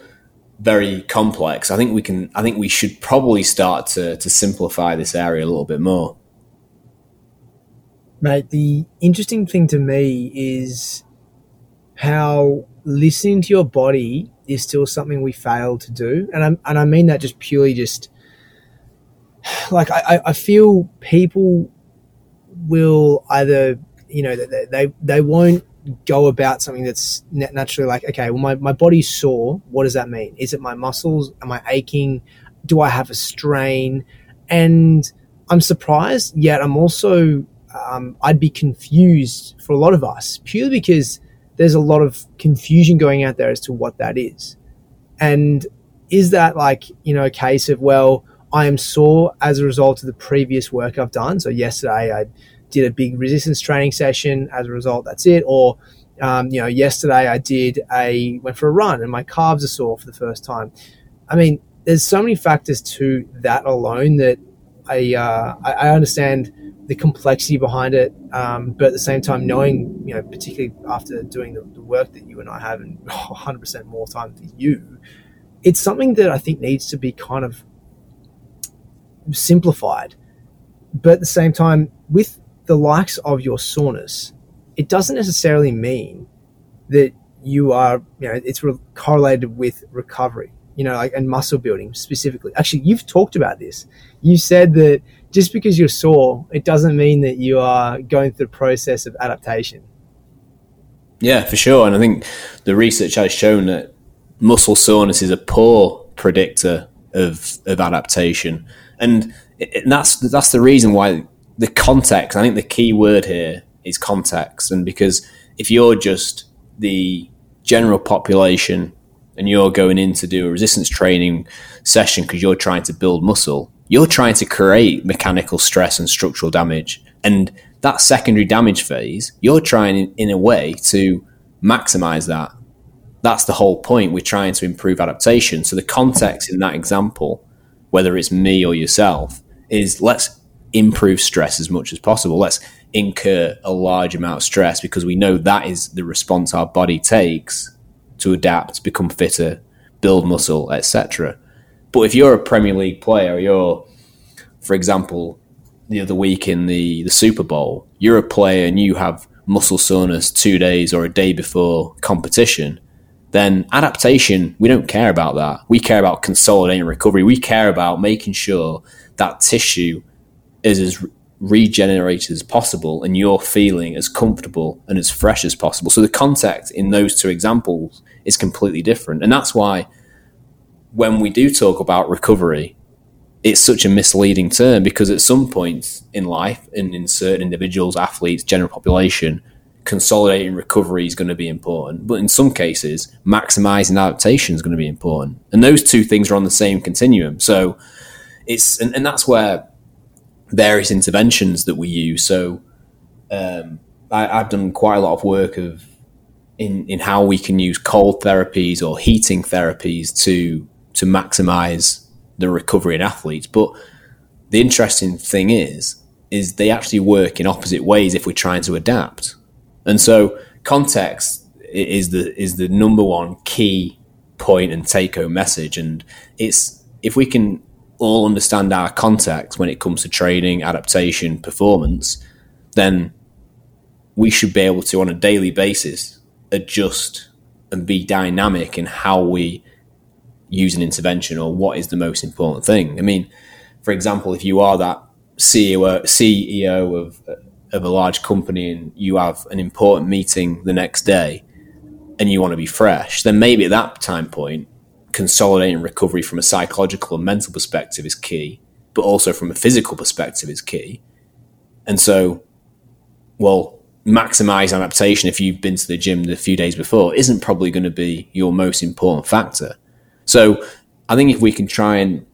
very complex, I think we can. I think we should probably start to to simplify this area a little bit more. Mate, the interesting thing to me is how listening to your body is still something we fail to do, and I and I mean that just purely just like I, I feel people will either you know they they, they won't go about something that's naturally like okay well my, my body's sore. What does that mean? Is it my muscles? Am i aching? Do i have a strain? And i'm surprised yet i'm also um, i'd be confused for a lot of us purely because there's a lot of confusion going out there as to what that is. And is that like you know a case of well i am sore as a result of the previous work i've done so yesterday i did a big resistance training session. As a result, that's it. Or, um, you know, yesterday I did a went for a run and my calves are sore for the first time. I mean, there's so many factors to that alone that I uh, I, understand the complexity behind it, um, but at the same time, knowing you know, particularly after doing the, the work that you and I have, and 100% more time than you, it's something that I think needs to be kind of simplified. But at the same time, with the likes of your soreness, it doesn't necessarily mean that you are, you know, it's re- correlated with recovery, you know, like, and muscle building specifically. Actually, you've talked about this. You said that just because you're sore, it doesn't mean that you are going through the process of adaptation. Yeah, for sure. And I think the research has shown that muscle soreness is a poor predictor of, of adaptation. And, that's, that's the reason why the context. I think the key word here is context, and because if you're just the general population and you're going in to do a resistance training session because you're trying to build muscle, you're trying to create mechanical stress and structural damage. And that secondary damage phase, you're trying in a way to maximize that. That's the whole point. We're trying to improve adaptation. So the context in that example, whether it's me or yourself, is let's improve stress as much as possible. Let's incur a large amount of stress because we know that is the response our body takes to adapt, become fitter, build muscle, etc. But if you're a Premier League player, you're, for example, the other week in the, the Super Bowl, you're a player and you have muscle soreness two days or a day before competition, then adaptation, we don't care about that. We care about consolidating recovery. We care about making sure that tissue is as regenerated as possible and you're feeling as comfortable and as fresh as possible. So the context in those two examples is completely different. And that's why when we do talk about recovery, it's such a misleading term because at some points in life and in certain individuals, athletes, general population, consolidating recovery is going to be important. But in some cases, maximizing adaptation is going to be important. And those two things are on the same continuum. So it's, and, and that's where various interventions that we use. So um, I, have done quite a lot of work of in in how we can use cold therapies or heating therapies to to maximize the recovery in athletes. But the interesting thing is is they actually work in opposite ways if we're trying to adapt. And so context is the is the number one key point and take home message. And it's if we can all understand our context when it comes to training, adaptation, performance, then we should be able to, on a daily basis, adjust and be dynamic in how we use an intervention or what is the most important thing. I mean, for example, if you are that CEO, CEO of, of a large company and you have an important meeting the next day and you want to be fresh, then maybe at that time point, consolidating recovery from a psychological and mental perspective is key, but also from a physical perspective is key. And so, well, maximize adaptation if you've been to the gym the few days before isn't probably going to be your most important factor. So, I think if we can try and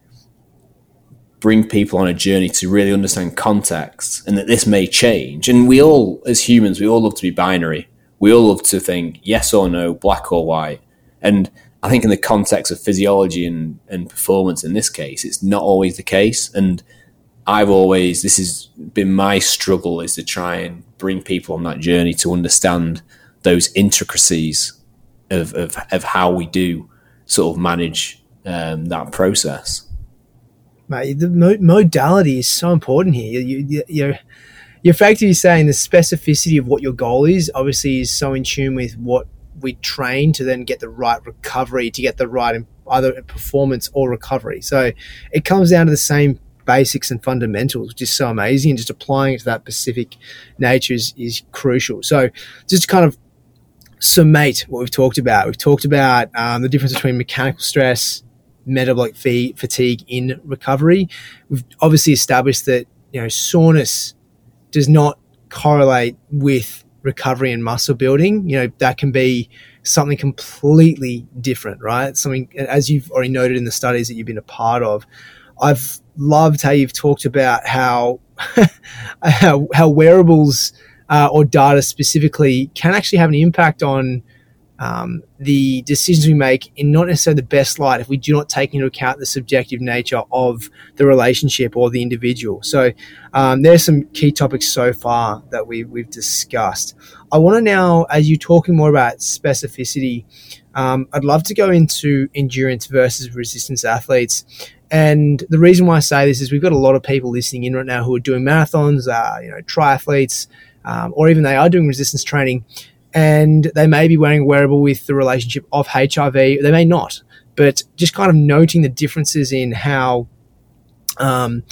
bring people on a journey to really understand context and that this may change, and we all, as humans, we all love to be binary. We all love to think yes or no, black or white. And I think in the context of physiology and, and performance in this case, it's not always the case. And I've always, this has been my struggle is to try and bring people on that journey to understand those intricacies of, of, of how we do sort of manage um, that process. Mate, the mo- modality is so important here. You, you, you're, you're effectively saying the specificity of what your goal is obviously is so in tune with what we train to then get the right recovery, to get the right either performance or recovery. So it comes down to the same basics and fundamentals, which is so amazing. And just applying it to that specific nature is, is crucial. So, just kind of summate what we've talked about, we've talked about um, the difference between mechanical stress, metabolic fatigue in recovery. We've obviously established that you know soreness does not correlate with recovery and muscle building. You know that can be something completely different, right? Something as you've already noted in the studies that you've been a part of. I've loved how you've talked about how how, how wearables uh, or data specifically can actually have an impact on um, the decisions we make in not necessarily the best light if we do not take into account the subjective nature of the relationship or the individual. So um, there's some key topics so far that we, we've discussed. I want to now, as you're talking more about specificity, um, I'd love to go into endurance versus resistance athletes. And the reason why I say this is we've got a lot of people listening in right now who are doing marathons, uh, you know, triathletes, um, or even they are doing resistance training and they may be wearing a wearable with the relationship of HRV. They may not, but just kind of noting the differences in how, um,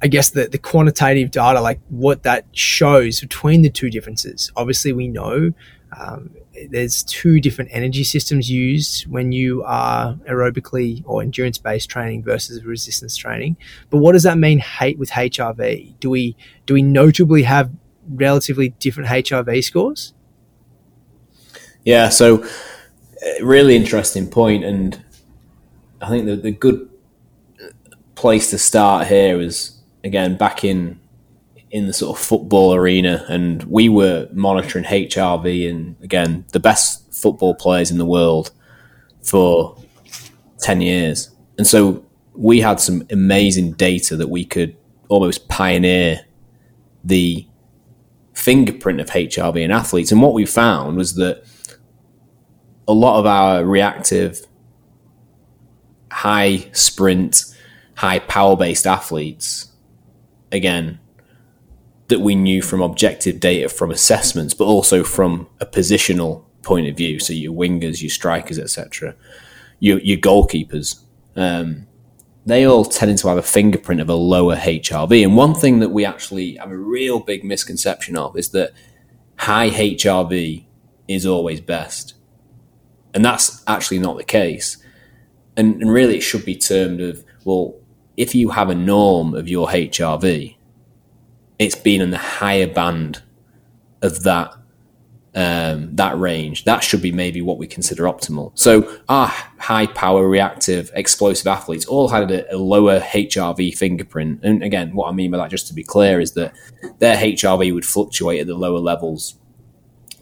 I guess the, the quantitative data, like what that shows between the two differences. Obviously, we know um, there's two different energy systems used when you are aerobically or endurance based training versus resistance training. But what does that mean hate with HRV? Do we do we notably have relatively different HRV scores? Yeah, so uh, really interesting point, and I think the, the good place to start here is again back in in the sort of football arena, and we were monitoring HRV and again the best football players in the world for ten years, and so we had some amazing data that we could almost pioneer the fingerprint of HRV in athletes, and what we found was that a lot of our reactive, high sprint, high power based athletes, again, that we knew from objective data from assessments, but also from a positional point of view. So your wingers, your strikers, etc., your your goalkeepers, um, they all tend to have a fingerprint of a lower HRV. And one thing that we actually have a real big misconception of is that high HRV is always best. And that's actually not the case. And, and really, it should be termed of well, if you have a norm of your HRV, it's been in the higher band of that um, that range. That should be maybe what we consider optimal. So our high power, reactive, explosive athletes all had a, a, lower HRV fingerprint. And again, what I mean by that, just to be clear, is that their HRV would fluctuate at the lower levels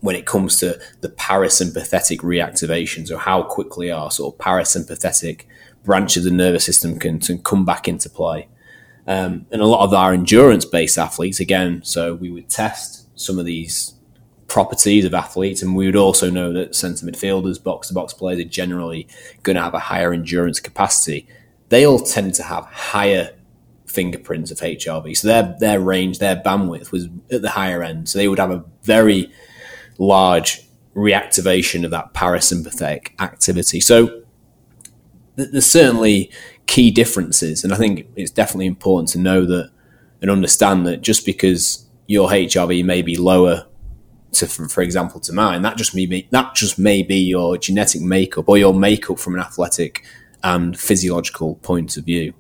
when it comes to the parasympathetic reactivations or how quickly our sort of parasympathetic branch of the nervous system can, can come back into play. Um, and a lot of our endurance based athletes, again, so we would test some of these properties of athletes, and we would also know that centre midfielders, box to box players are generally going to have a higher endurance capacity. They all tend to have higher fingerprints of HRV, so their their range, their bandwidth was at the higher end. So they would have a very large reactivation of that parasympathetic activity. So there's certainly key differences, and I think it's definitely important to know that and understand that just because your HRV may be lower to, for, for example, to mine, that just may be that just may be your genetic makeup or your makeup from an athletic and physiological point of view.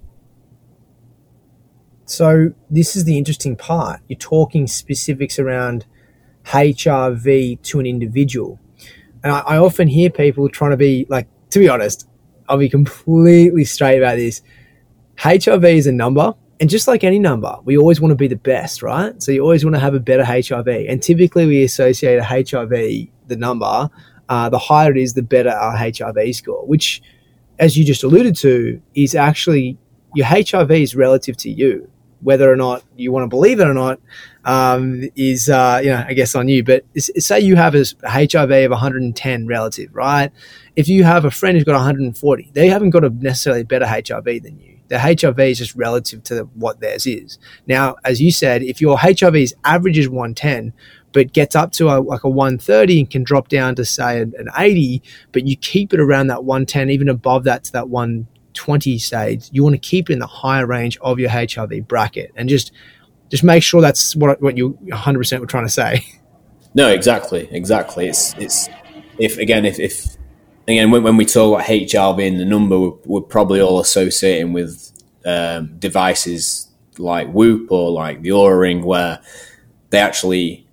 So this is the interesting part. You're talking specifics around HRV to an individual. And I, I often hear people trying to be like, to be honest, I'll be completely straight about this. HRV is a number, and just like any number, we always want to be the best, right? So you always want to have a better HRV. And typically we associate a HRV, the number, uh, the higher it is, the better our HRV score, which, as you just alluded to, is actually your HRV is relative to you whether or not you want to believe it or not um, is, uh, you know, I guess on you. But say you have a HRV of 110 relative, right? If you have a friend who's got 140, they haven't got a necessarily better HRV than you. The HRV is just relative to what theirs is. Now, as you said, if your HRV's average is 110, but gets up to a, like a 130 and can drop down to say an, an 80, but you keep it around that 110, even above that to that 120 stage, you want to keep it in the higher range of your HRV bracket and just just make sure that's what what you 100% were trying to say. No, exactly, exactly. It's it's if again if, if again when, when we talk about HRV and the number, we're, we're probably all associating with um, devices like Whoop or like the Oura Ring, where they actually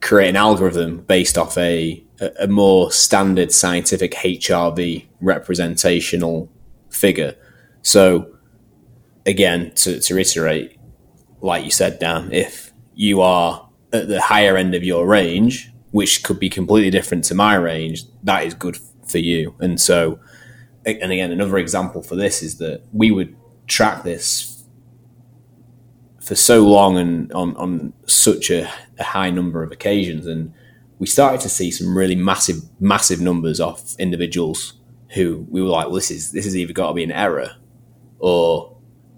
create an algorithm based off a a more standard scientific HRV representational figure. So, again, to, to reiterate, like you said, Dan, if you are at the higher end of your range, which could be completely different to my range, that is good for you. And so, and again, another example for this is that we would track this for so long and on, on such a, a high number of occasions. And we started to see some really massive, massive numbers off individuals who we were like, well, this is this has either got to be an error or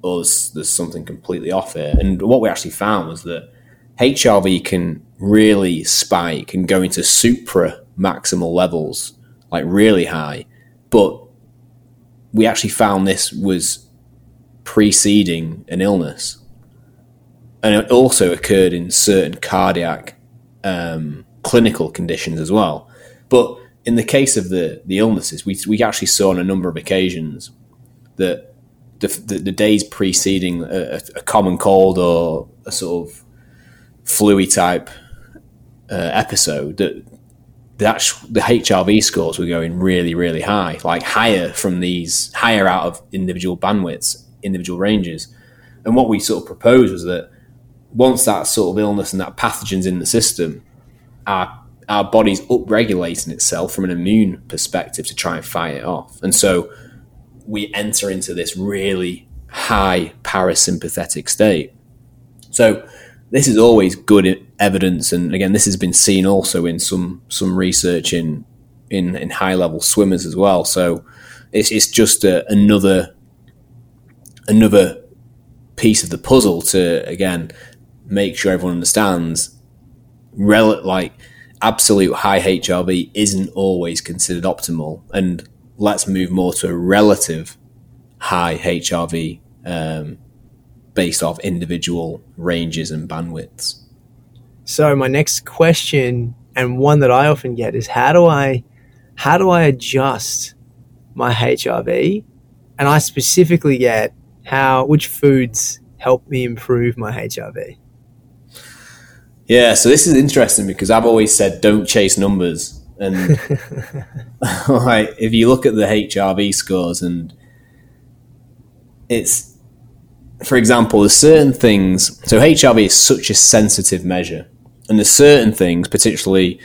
there's, there's something completely off here. And what we actually found was that HRV can really spike and go into supra maximal levels, like really high. But we actually found this was preceding an illness. And it also occurred in certain cardiac um, clinical conditions as well. But in the case of the, the illnesses, we, we actually saw on a number of occasions that the, the, the days preceding a, a, common cold or a sort of flu type uh, episode, that the HRV scores were going really, really high, like higher from these, higher out of individual bandwidths, individual ranges. And what we sort of proposed was that once that sort of illness and that pathogen's in the system, our our body's upregulating itself from an immune perspective to try and fight it off. And so we enter into this really high parasympathetic state. So this is always good evidence, and again, this has been seen also in some some research in in, in high level swimmers as well. So it's it's just a, another another piece of the puzzle to again make sure everyone understands rel- like absolute high HRV isn't always considered optimal, and let's move more to a relative high HRV um, based off individual ranges and bandwidths. So my next question, and one that I often get, is how do I how do I adjust my HRV? And I specifically get how which foods help me improve my HRV. Yeah, so this is interesting because I've always said don't chase numbers. And like if you look at the HRV scores and it's for example, there's certain things so HRV is such a sensitive measure. And there's certain things, particularly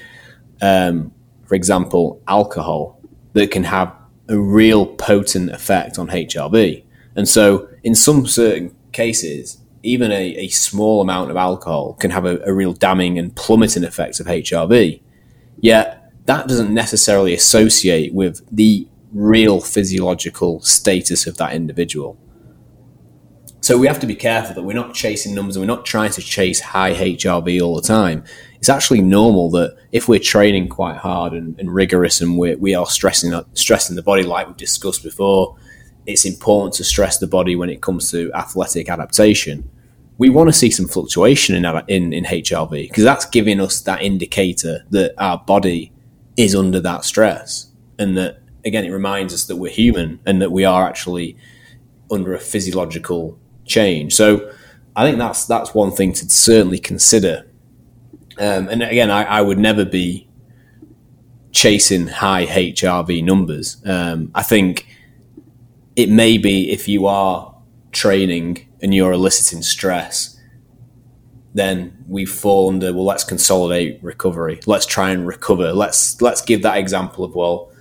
um, for example, alcohol, that can have a real potent effect on HRV. And so in some certain cases, even a, a small amount of alcohol can have a, a real damning and plummeting effect of HRV. Yet that doesn't necessarily associate with the real physiological status of that individual. So we have to be careful that we're not chasing numbers and we're not trying to chase high HRV all the time. It's actually normal that if we're training quite hard and, and rigorous and we're, we are stressing stressing the body like we've discussed before, it's important to stress the body when it comes to athletic adaptation we want to see some fluctuation in in, in HRV because that's giving us that indicator that our body is under that stress, and that again it reminds us that we're human and that we are actually under a physiological change. So I think that's that's one thing to certainly consider. Um, and again, I, I, would never be chasing high HRV numbers. Um, I think it may be if you are training and you're eliciting stress, then we fall under well, let's consolidate recovery. Let's try and recover. Let's let's give that example of well,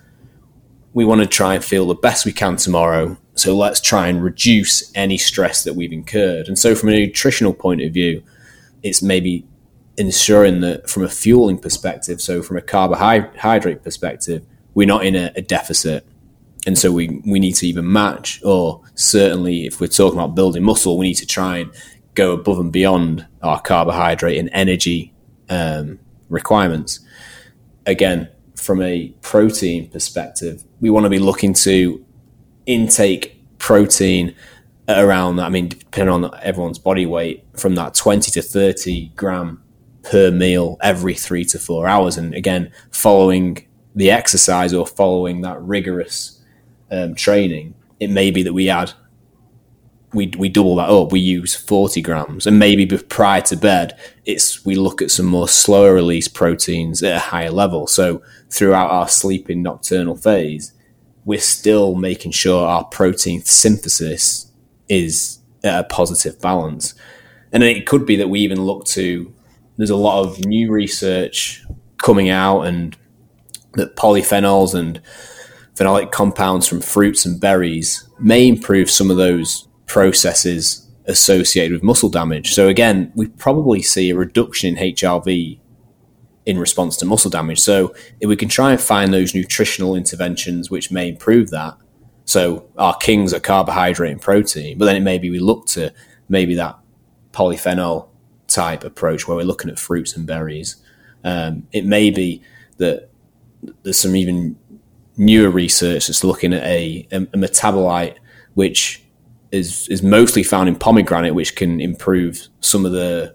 we want to try and feel the best we can tomorrow. So let's try and reduce any stress that we've incurred. And so from a nutritional point of view, it's maybe ensuring that from a fueling perspective, so from a carbohydrate perspective, we're not in a, a deficit and so we we need to either match or certainly if we're talking about building muscle, we need to try and go above and beyond our carbohydrate and energy um, requirements. Again, from a protein perspective, we want to be looking to intake protein around I mean, depending on everyone's body weight, from that 20 to 30 gram per meal every three to four hours. And again, following the exercise or following that rigorous um, training, it may be that we add we we double that up. We use forty grams, and maybe prior to bed, it's we look at some more slower release proteins at a higher level. So throughout our sleeping nocturnal phase, we're still making sure our protein synthesis is at a positive balance. And it could be that we even look to. There's a lot of new research coming out, and that polyphenols and phenolic compounds from fruits and berries may improve some of those processes associated with muscle damage. So again, we probably see a reduction in HRV in response to muscle damage. So if we can try and find those nutritional interventions which may improve that. So our kings are carbohydrate and protein, but then it may be we look to maybe that polyphenol type approach where we're looking at fruits and berries. Um, it may be that there's some even newer research that's looking at a, a metabolite which is is mostly found in pomegranate, which can improve some of the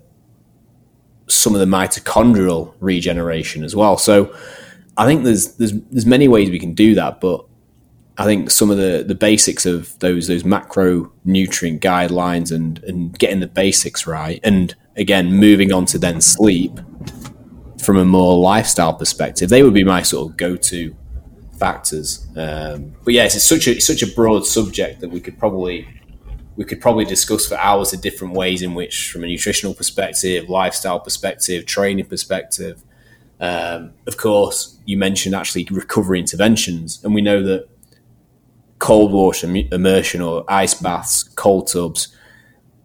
some of the mitochondrial regeneration as well. So I think there's there's there's many ways we can do that, but I think some of the, the basics of those those macronutrient guidelines and and getting the basics right, and again moving on to then sleep from a more lifestyle perspective, they would be my sort of go to factors. Um, but yes, it's such a it's such a broad subject that we could probably we could probably discuss for hours the different ways in which, from a nutritional perspective, lifestyle perspective, training perspective. Um, of course, you mentioned actually recovery interventions, and we know that cold water immersion or ice baths, cold tubs,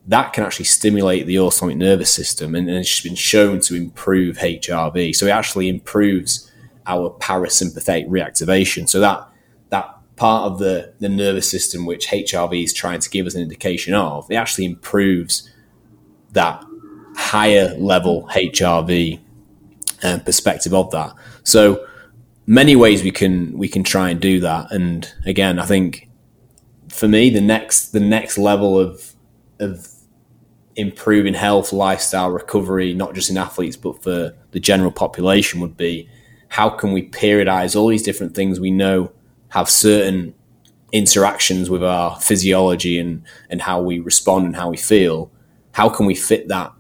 that can actually stimulate the autonomic nervous system, and, and it's been shown to improve HRV. So it actually improves our parasympathetic reactivation. So that that part of the, the nervous system which HRV is trying to give us an indication of, it actually improves that higher level HRV um, perspective of that. So many ways we can we can try and do that. And again, I think for me the next the next level of of improving health, lifestyle, recovery, not just in athletes but for the general population would be how can we periodize all these different things we know have certain interactions with our physiology and, and how we respond and how we feel, how can we fit that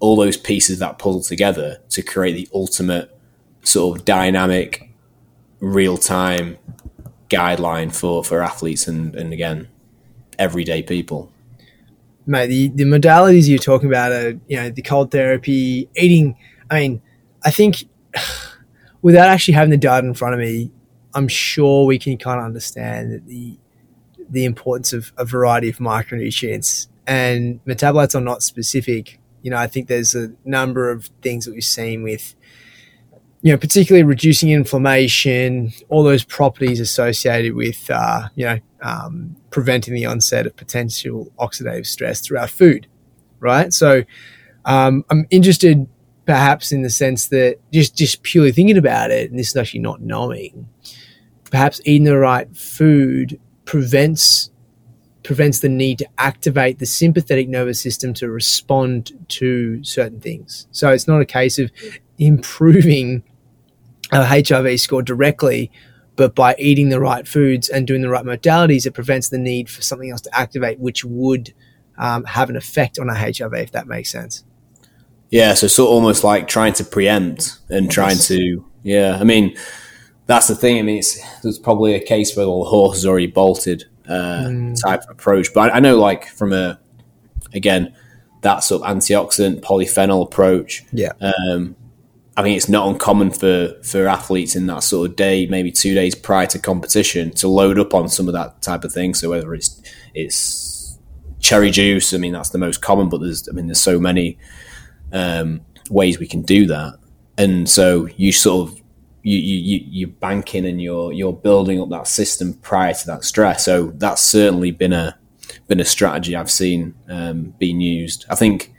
all those pieces of that puzzle together to create the ultimate sort of dynamic, real time guideline for, for athletes and, and again, everyday people? Mate, the, the modalities you're talking about are, you know, the cold therapy, eating. I mean, I think without actually having the data in front of me, I'm sure we can kind of understand the the importance of a variety of micronutrients and metabolites are not specific. You know, I think there's a number of things that we've seen with, you know, particularly reducing inflammation, all those properties associated with, uh, you know, um, preventing the onset of potential oxidative stress through our food, right? So um, I'm interested perhaps in the sense that just just purely thinking about it, and this is actually not knowing, perhaps eating the right food prevents prevents the need to activate the sympathetic nervous system to respond to certain things. So it's not a case of improving a HRV score directly, but by eating the right foods and doing the right modalities, it prevents the need for something else to activate, which would um, have an effect on a HRV, if that makes sense. Yeah, so sort of almost like trying to preempt and trying to, yeah. I mean, that's the thing. I mean, it's there's probably a case where the horse is already bolted uh, mm. type of approach, but I, I, know, like from a again that sort of antioxidant polyphenol approach. Yeah. Um, I think it's not uncommon for for athletes in that sort of day, maybe two days prior to competition, to load up on some of that type of thing. So whether it's it's cherry juice, I mean that's the most common, but there's I mean there's so many um, ways we can do that. And so you sort of you, you you're banking and you're you're building up that system prior to that stress. So that's certainly been a been a strategy I've seen um, being used. I think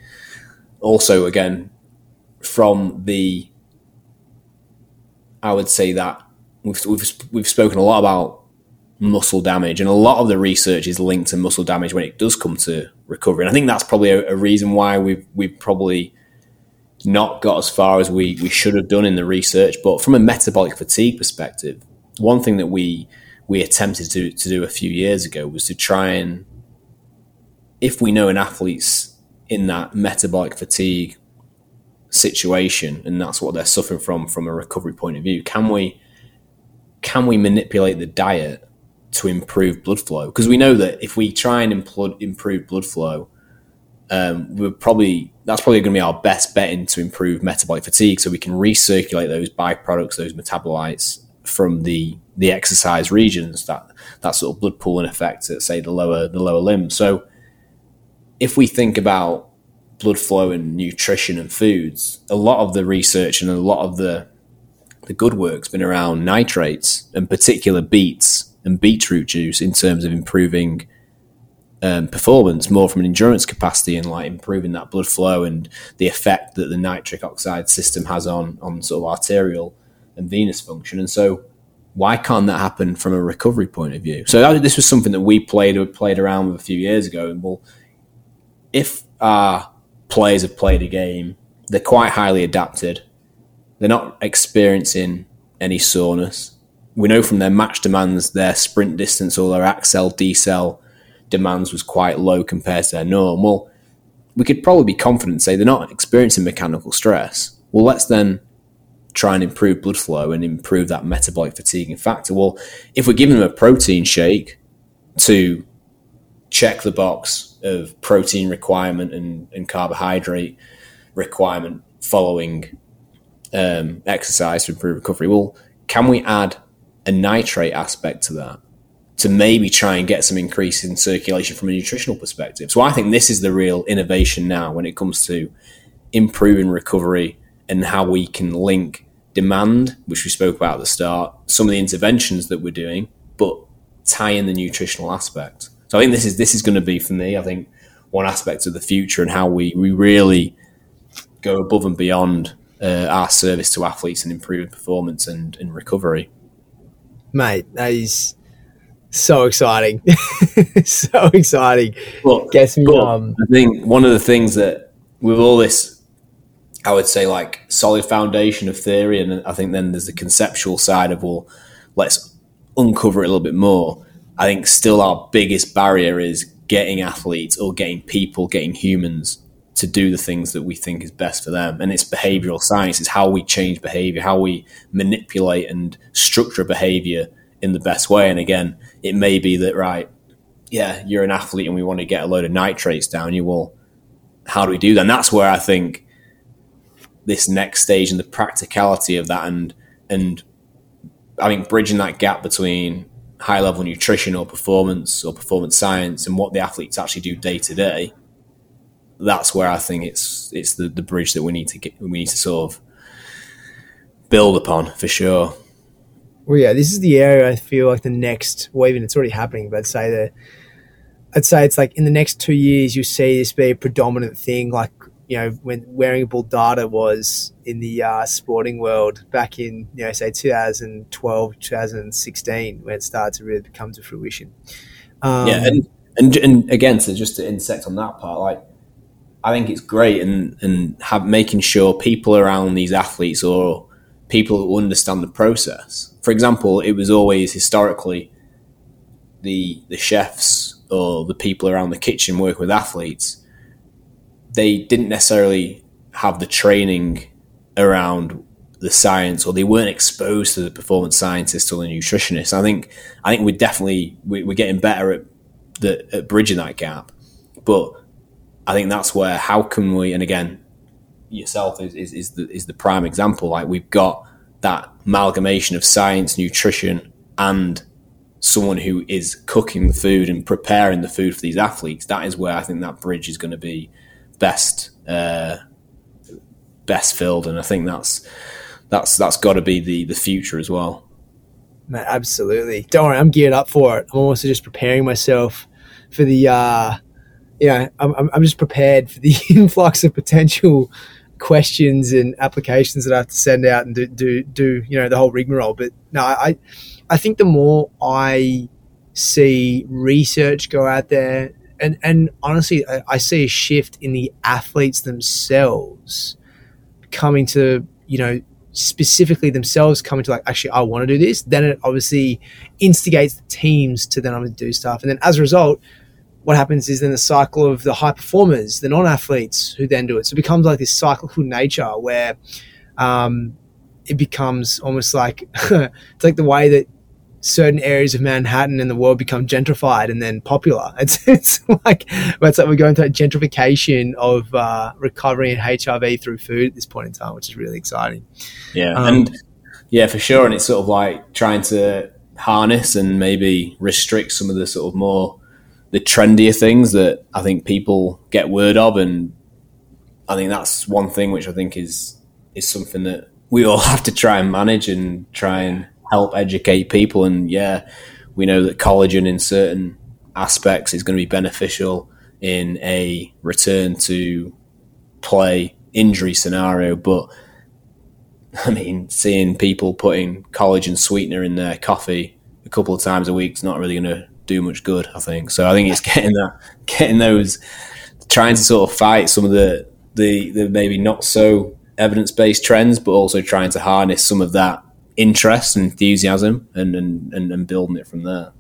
also again from the I would say that we've we've, we've spoken a lot about muscle damage, and a lot of the research is linked to muscle damage when it does come to recovery. And I think that's probably a, a reason why we've we've probably not got as far as we we should have done in the research. But from a metabolic fatigue perspective, one thing that we we attempted to to do a few years ago was to try and if we know an athlete's in that metabolic fatigue situation and that's what they're suffering from from a recovery point of view can we can we manipulate the diet to improve blood flow? Because we know that if we try and impl- improve blood flow, um, we're probably that's probably going to be our best bet in to improve metabolic fatigue, so we can recirculate those byproducts, those metabolites from the the exercise regions that that sort of blood pooling effect at say the lower the lower limb. So if we think about blood flow and nutrition and foods, a lot of the research and a lot of the the good work's been around nitrates and particular beets and beetroot juice in terms of improving um, performance more from an endurance capacity and like improving that blood flow and the effect that the nitric oxide system has on on sort of arterial and venous function. And so, why can't that happen from a recovery point of view? So this was something that we played played around with a few years ago. And well, if our players have played a game, they're quite highly adapted they're not experiencing any soreness. We know from their match demands, their sprint distance or their accel decel demands was quite low compared to their norm. Well, we could probably be confident say they're not experiencing mechanical stress. Well, let's then try and improve blood flow and improve that metabolic fatiguing factor. Well, if we're giving them a protein shake to check the box of protein requirement and, and carbohydrate requirement following um, exercise to improve recovery. Well, can we add a nitrate aspect to that to maybe try and get some increase in circulation from a nutritional perspective? So I think this is the real innovation now when it comes to improving recovery and how we can link demand, which we spoke about at the start, some of the interventions that we're doing, but tie in the nutritional aspect. So I think this is this is going to be for me. I think one aspect of the future and how we we really go above and beyond uh, our service to athletes and improving performance and, and recovery. Mate, that is so exciting. so exciting. Well, Gets me um, I think one of the things that with all this, I would say like solid foundation of theory, and I think then there's the conceptual side of well, let's uncover it a little bit more. I think still our biggest barrier is getting athletes or getting people, getting humans to do the things that we think is best for them. And it's behavioral science. It's how we change behavior, how we manipulate and structure behavior in the best way. And again, it may be that, right, yeah, you're an athlete and we want to get a load of nitrates down you. Well, how do we do that? And that's where I think this next stage and the practicality of that and, and I think bridging that gap between high level nutrition or performance or performance science and what the athletes actually do day to day that's where I think it's it's the, the bridge that we need to get we need to sort of build upon for sure. Well, yeah, this is the area I feel like the next, well, even it's already happening, but I'd say that I'd say it's like in the next two years you see this be a predominant thing, like you know when wearable data was in the uh, sporting world back in you know say 2012 2016 when it started to really come to fruition. Um, yeah and, and and again so just to insect on that part like I think it's great and and have making sure people around these athletes or people who understand the process. For example, it was always historically the the chefs or the people around the kitchen work with athletes. They didn't necessarily have the training around the science or they weren't exposed to the performance scientists or the nutritionists. I think I think we're definitely we're getting better at the at bridging that gap, but I think that's where how can we and again yourself is, is, is the is the prime example. Like we've got that amalgamation of science, nutrition, and someone who is cooking the food and preparing the food for these athletes. That is where I think that bridge is going to be best uh, best filled, and I think that's that's that's got to be the the future as well. Man, absolutely. Don't worry, I'm geared up for it. I'm almost just preparing myself for the uh, you know, I'm, I'm just prepared for the influx of potential questions and applications that I have to send out and do, do, do you know, the whole rigmarole. But no, I, I think the more I see research go out there. And, and honestly, I, I see a shift in the athletes themselves coming to, you know, specifically themselves coming to like, actually, I want to do this. Then it obviously instigates the teams to then I'm going to do stuff. And then as a result, what happens is then the cycle of the high performers, the non-athletes who then do it. So it becomes like this cyclical nature where um, it becomes almost like it's like the way that certain areas of Manhattan and the world become gentrified and then popular. It's, it's like it's like we're going through a gentrification of uh, recovery and HRV through food at this point in time, which is really exciting. Yeah, um, and yeah, for sure. And it's sort of like trying to harness and maybe restrict some of the sort of more the trendier things that I think people get word of, and I think that's one thing which I think is is something that we all have to try and manage and try and help educate people. And yeah, we know that collagen in certain aspects is going to be beneficial in a return to play injury scenario, but I mean, seeing people putting collagen sweetener in their coffee a couple of times a week is not really going to do much good. I think so. I think it's getting that, getting those, trying to sort of fight some of the the, the maybe not so evidence based trends, but also trying to harness some of that interest and enthusiasm and and, and, and building it from there.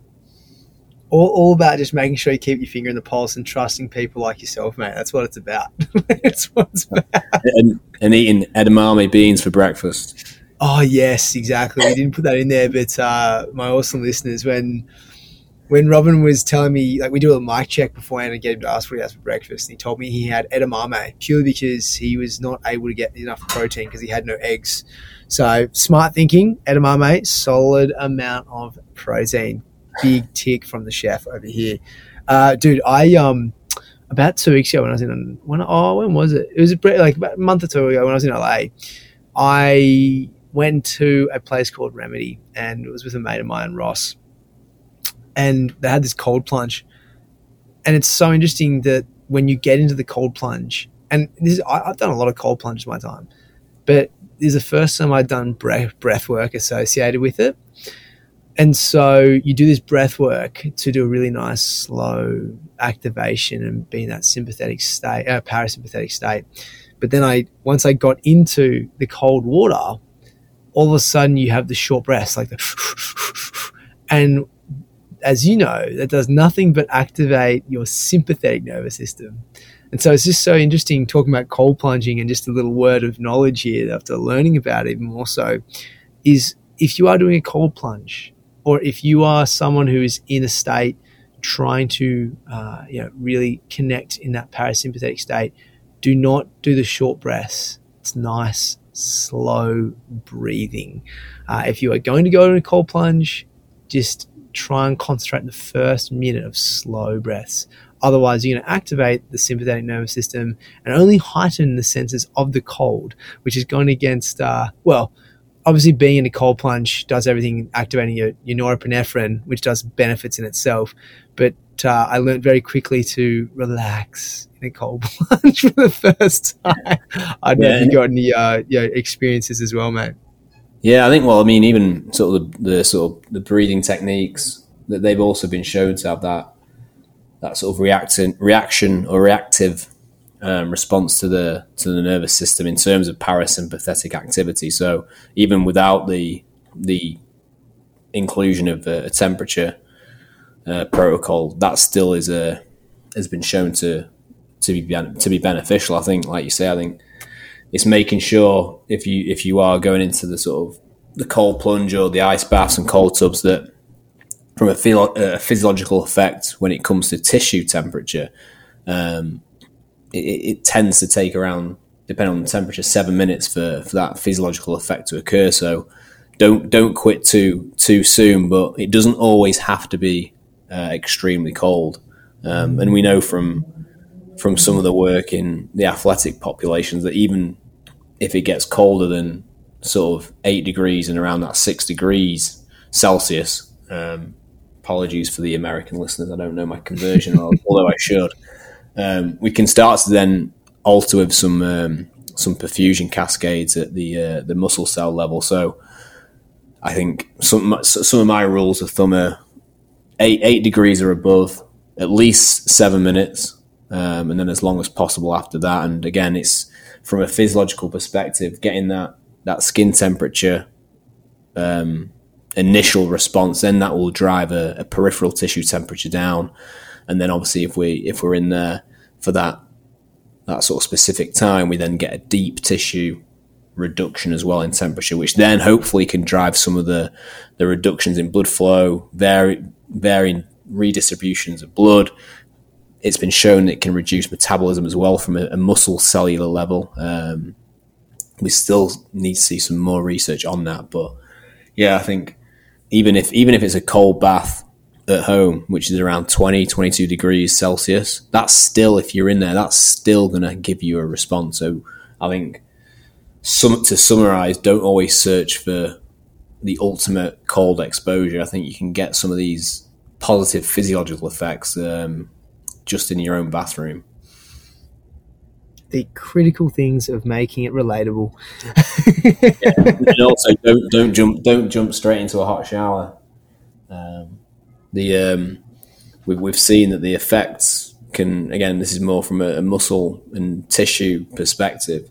All, all about just making sure you keep your finger in the pulse and trusting people like yourself, mate. That's what it's about. That's what it's about. And, and eating edamame beans for breakfast. Oh yes, exactly. We didn't put that in there, but uh, my awesome listeners, when when Robin was telling me, like, we do a mic check beforehand and get him to ask what he has for breakfast, and he told me he had edamame purely because he was not able to get enough protein because he had no eggs. So, smart thinking, edamame, solid amount of protein. Big tick from the chef over here. Uh, dude, I, um, about two weeks ago when I was in, when, oh, when was it? It was like about a month or two ago when I was in LA. I went to a place called Remedy and it was with a mate of mine, Ross and they had this cold plunge. And it's so interesting that when you get into the cold plunge, and this I, have done a lot of cold plunges my time, but this is the first time I've done breath, breath work associated with it. And so you do this breath work to do a really nice slow activation and be in that sympathetic state, uh, parasympathetic state. But then I, once I got into the cold water, all of a sudden you have the short breaths, like the, and as you know, that does nothing but activate your sympathetic nervous system. And so it's just so interesting talking about cold plunging and just a little word of knowledge here after learning about it even more so is if you are doing a cold plunge or if you are someone who is in a state trying to uh, you know, really connect in that parasympathetic state, do not do the short breaths. It's nice, slow breathing. Uh, if you are going to go in a cold plunge, just try and concentrate the first minute of slow breaths. Otherwise, you're going to activate the sympathetic nervous system and only heighten the senses of the cold, which is going against, uh, well, obviously being in a cold plunge does everything, activating your, your norepinephrine, which does benefits in itself. But uh, I learned very quickly to relax in a cold plunge for the first time. I don't yeah. know if you got any uh, you know, experiences as well, mate. Yeah, I think. Well, I mean, even sort of the, the, sort of the breathing techniques that they've also been shown to have that that sort of reaction, reaction or reactive um, response to the to the nervous system in terms of parasympathetic activity. So even without the the inclusion of a, a temperature uh, protocol, that still is a has been shown to to be to be beneficial. I think, like you say, I think it's making sure if you if you are going into the sort of the cold plunge or the ice baths and cold tubs that from a, philo- a physiological effect when it comes to tissue temperature, um, it, it, tends to take around, depending on the temperature, seven minutes for, for that physiological effect to occur. So don't don't quit too too soon, but it doesn't always have to be uh, extremely cold. Um, and we know from from some of the work in the athletic populations that even if it gets colder than sort of eight degrees and around that six degrees Celsius, um, apologies for the American listeners, I don't know my conversion, although I should. Um, we can start to then alter with some um, some perfusion cascades at the uh, the muscle cell level. So I think some some of my rules of thumb are eight eight degrees or above, at least seven minutes, um, and then as long as possible after that. And again, it's from a physiological perspective, getting that that skin temperature um, initial response, then that will drive a, a, peripheral tissue temperature down, and then obviously if we if we're in there for that that sort of specific time, we then get a deep tissue reduction as well in temperature, which then hopefully can drive some of the the reductions in blood flow, vary, varying redistributions of blood. It's been shown it can reduce metabolism as well from a, a muscle cellular level. Um, we still need to see some more research on that, but yeah, I think even if even if it's a cold bath at home, which is around 20, 22 degrees Celsius, that's still, if you're in there, that's still going to give you a response. So I think some, to summarize, don't always search for the ultimate cold exposure. I think you can get some of these positive physiological effects um, just in your own bathroom. The critical things of making it relatable. yeah, and also don't don't jump don't jump straight into a hot shower. Um, the um, we've we've seen that the effects can again this is more from a, a muscle and tissue perspective.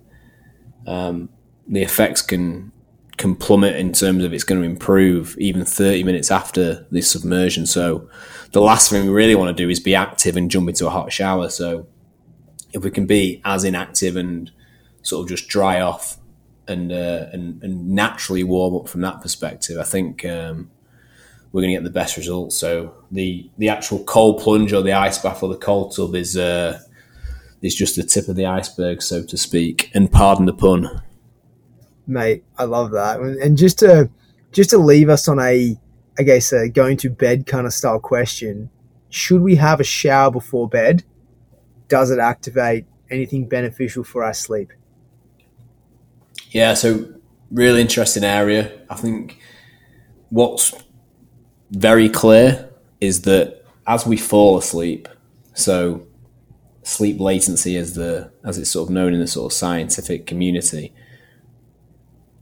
Um, the effects can can plummet in terms of it's going to improve even 30 minutes after the submersion. So the last thing we really want to do is be active and jump into a hot shower. So if we can be as inactive and sort of just dry off and uh, and, and naturally warm up from that perspective, I think um, we're going to get the best results. So the the actual cold plunge or the ice bath or the cold tub is uh, is just the tip of the iceberg, so to speak. And pardon the pun mate. I love that. And just to just to leave us on a, I guess, a going to bed kind of style question: Should we have a shower before bed? Does it activate anything beneficial for our sleep? Yeah, so really interesting area. I think what's very clear is that as we fall asleep, so sleep latency as the as it's sort of known in the sort of scientific community,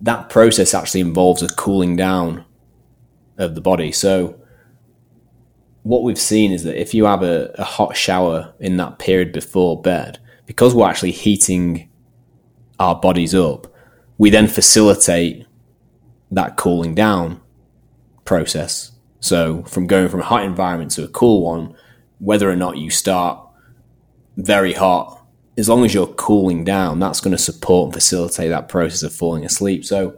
that process actually involves a cooling down of the body. So, what we've seen is that if you have a, a, hot shower in that period before bed, because we're actually heating our bodies up, we then facilitate that cooling down process. So, from going from a hot environment to a cool one, whether or not you start very hot as long as you're cooling down, that's going to support and facilitate that process of falling asleep. So,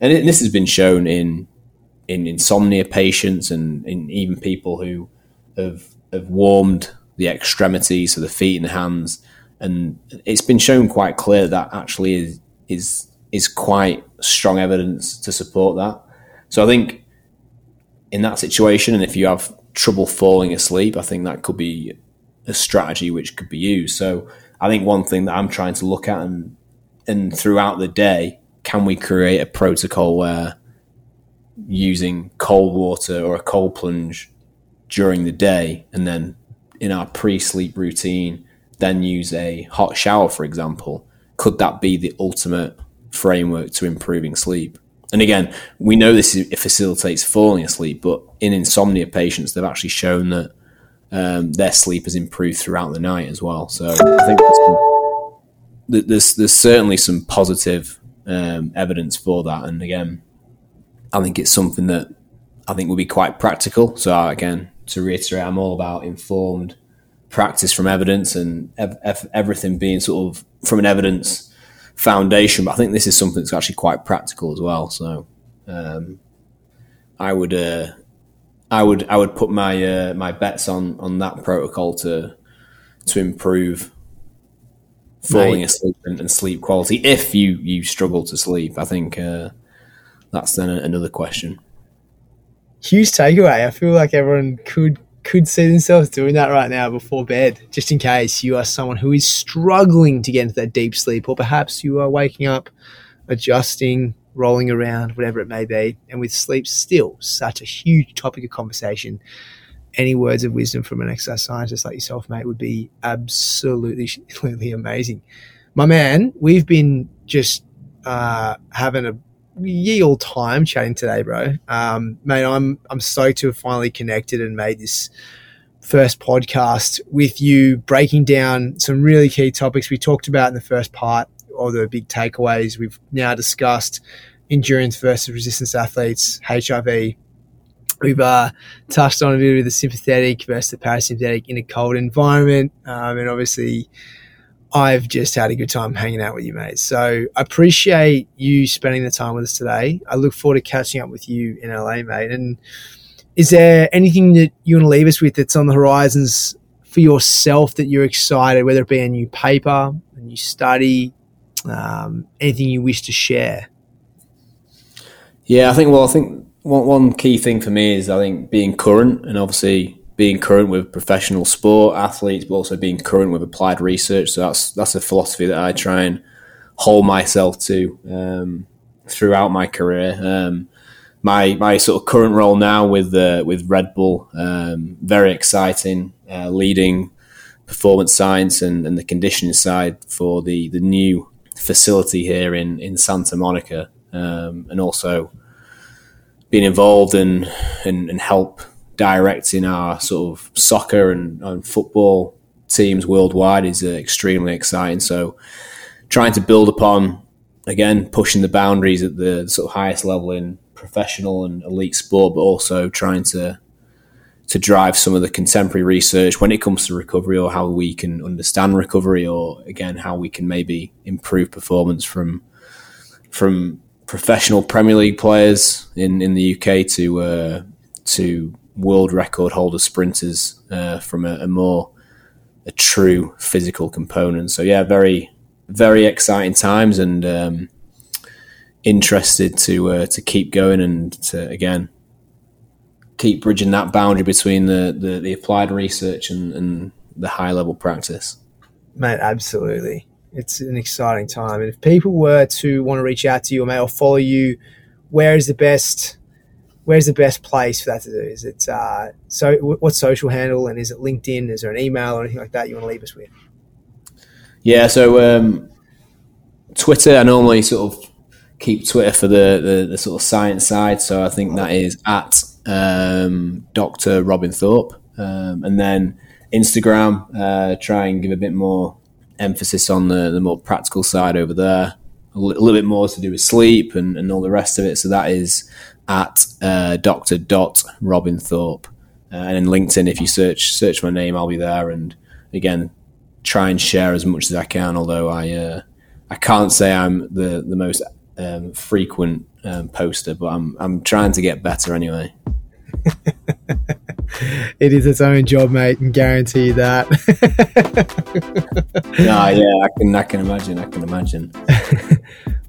and it, this has been shown in in insomnia patients and in even people who have have warmed the extremities, so the feet and the hands, and it's been shown quite clear that actually is is is quite strong evidence to support that. So I think in that situation, and if you have trouble falling asleep, I think that could be a strategy which could be used. So I think one thing that I'm trying to look at and and throughout the day, can we create a protocol where using cold water or a cold plunge during the day and then in our pre-sleep routine then use a hot shower for example could that be the ultimate framework to improving sleep? And again we know this it facilitates falling asleep but in insomnia patients they've actually shown that um, their sleep has improved throughout the night as well. So I think there's, there's, there's certainly some positive um, evidence for that. And again, I think it's something that I think will be quite practical. So again, to reiterate, I'm all about informed practice from evidence and ev- ev- everything being sort of from an evidence foundation. But I think this is something that's actually quite practical as well. So um, I would uh, I would I would put my uh, my bets on on that protocol to to improve falling Mate. asleep and, and, sleep quality if you you struggle to sleep. I think uh, that's then another question. Huge takeaway. I feel like everyone could could see themselves doing that right now before bed, just in case you are someone who is struggling to get into that deep sleep, or perhaps you are waking up, adjusting rolling around, whatever it may be. And with sleep still such a huge topic of conversation, any words of wisdom from an exercise scientist like yourself, mate, would be absolutely, absolutely amazing. My man, we've been just uh, having a ye all time chatting today, bro. Um, mate, I'm I'm stoked to have finally connected and made this first podcast with you, breaking down some really key topics we talked about in the first part, or the big takeaways we've now discussed: endurance versus resistance athletes, HRV. We've uh, touched on a bit of the sympathetic versus the parasympathetic in a cold environment, um, and obviously I've just had a good time hanging out with you, mate. So I appreciate you spending the time with us today. I look forward to catching up with you in LA, mate. And is there anything that you want to leave us with that's on the horizons for yourself that you're excited, whether it be a new paper, a new study, um, anything you wish to share? Yeah, I think, well, I think one, one key thing for me is I think being current and obviously being current with professional sport athletes, but also being current with applied research. So that's that's a philosophy that I try and hold myself to um, throughout my career. Um, my my sort of current role now with uh, with Red Bull, um, very exciting, uh, leading performance science and, and the conditioning side for the the new facility here in in Santa Monica, um, and also being involved and and, and help directing our sort of soccer and, and football teams worldwide is uh, extremely exciting. So, trying to build upon again, pushing the boundaries at the sort of highest level in professional and elite sport, but also trying to to drive some of the contemporary research when it comes to recovery or how we can understand recovery or again how we can maybe improve performance from from professional Premier League players in, in the UK to uh, to world record holder sprinters uh, from a, a, more a true physical component. So yeah, very very exciting times and um, interested to uh, to keep going and to again keep bridging that boundary between the, the, the applied research and, and the high level practice. Mate, absolutely. It's an exciting time. And if people were to want to reach out to you or may or follow you, where is the best where's the best place for that to do? Is it uh, so? What social handle and is it LinkedIn? Is there an email or anything like that you want to leave us with? Yeah, so um, Twitter. I normally sort of keep Twitter for the, the, the sort of science side. So I think that is at um, Dr. Robin Thorpe, um, and then Instagram. Uh, try and give a bit more emphasis on the, the more practical side over there. A little bit more to do with sleep and, and all the rest of it. So that is at uh, Dr. Dot Robin Thorpe. Uh, and in LinkedIn, if you search search my name, I'll be there. And again, try and share as much as I can. Although I uh, I can't say I'm the the most um, frequent um, poster, but I'm I'm trying to get better anyway. it is its own job, mate, and guarantee that. no, yeah, I can I can imagine. I can imagine.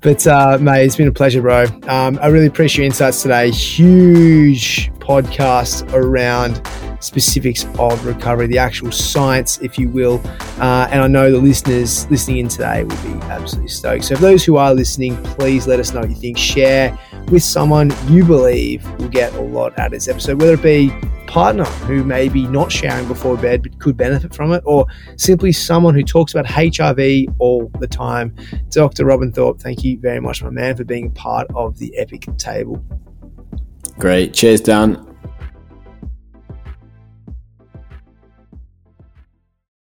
But uh, mate, it's been a pleasure, bro. Um, I really appreciate your insights today. Huge podcast around specifics of recovery, the actual science, if you will. Uh, and I know the listeners listening in today will be absolutely stoked. So, for those who are listening, please let us know what you think. Share with someone you believe will get a lot out of this episode, whether it be partner who may be not showering before bed but could benefit from it, or simply someone who talks about HRV all the time. Dr. Robin Thorpe, thank you very much, my man, for being part of the Epic Table. Great. Cheers, Dan.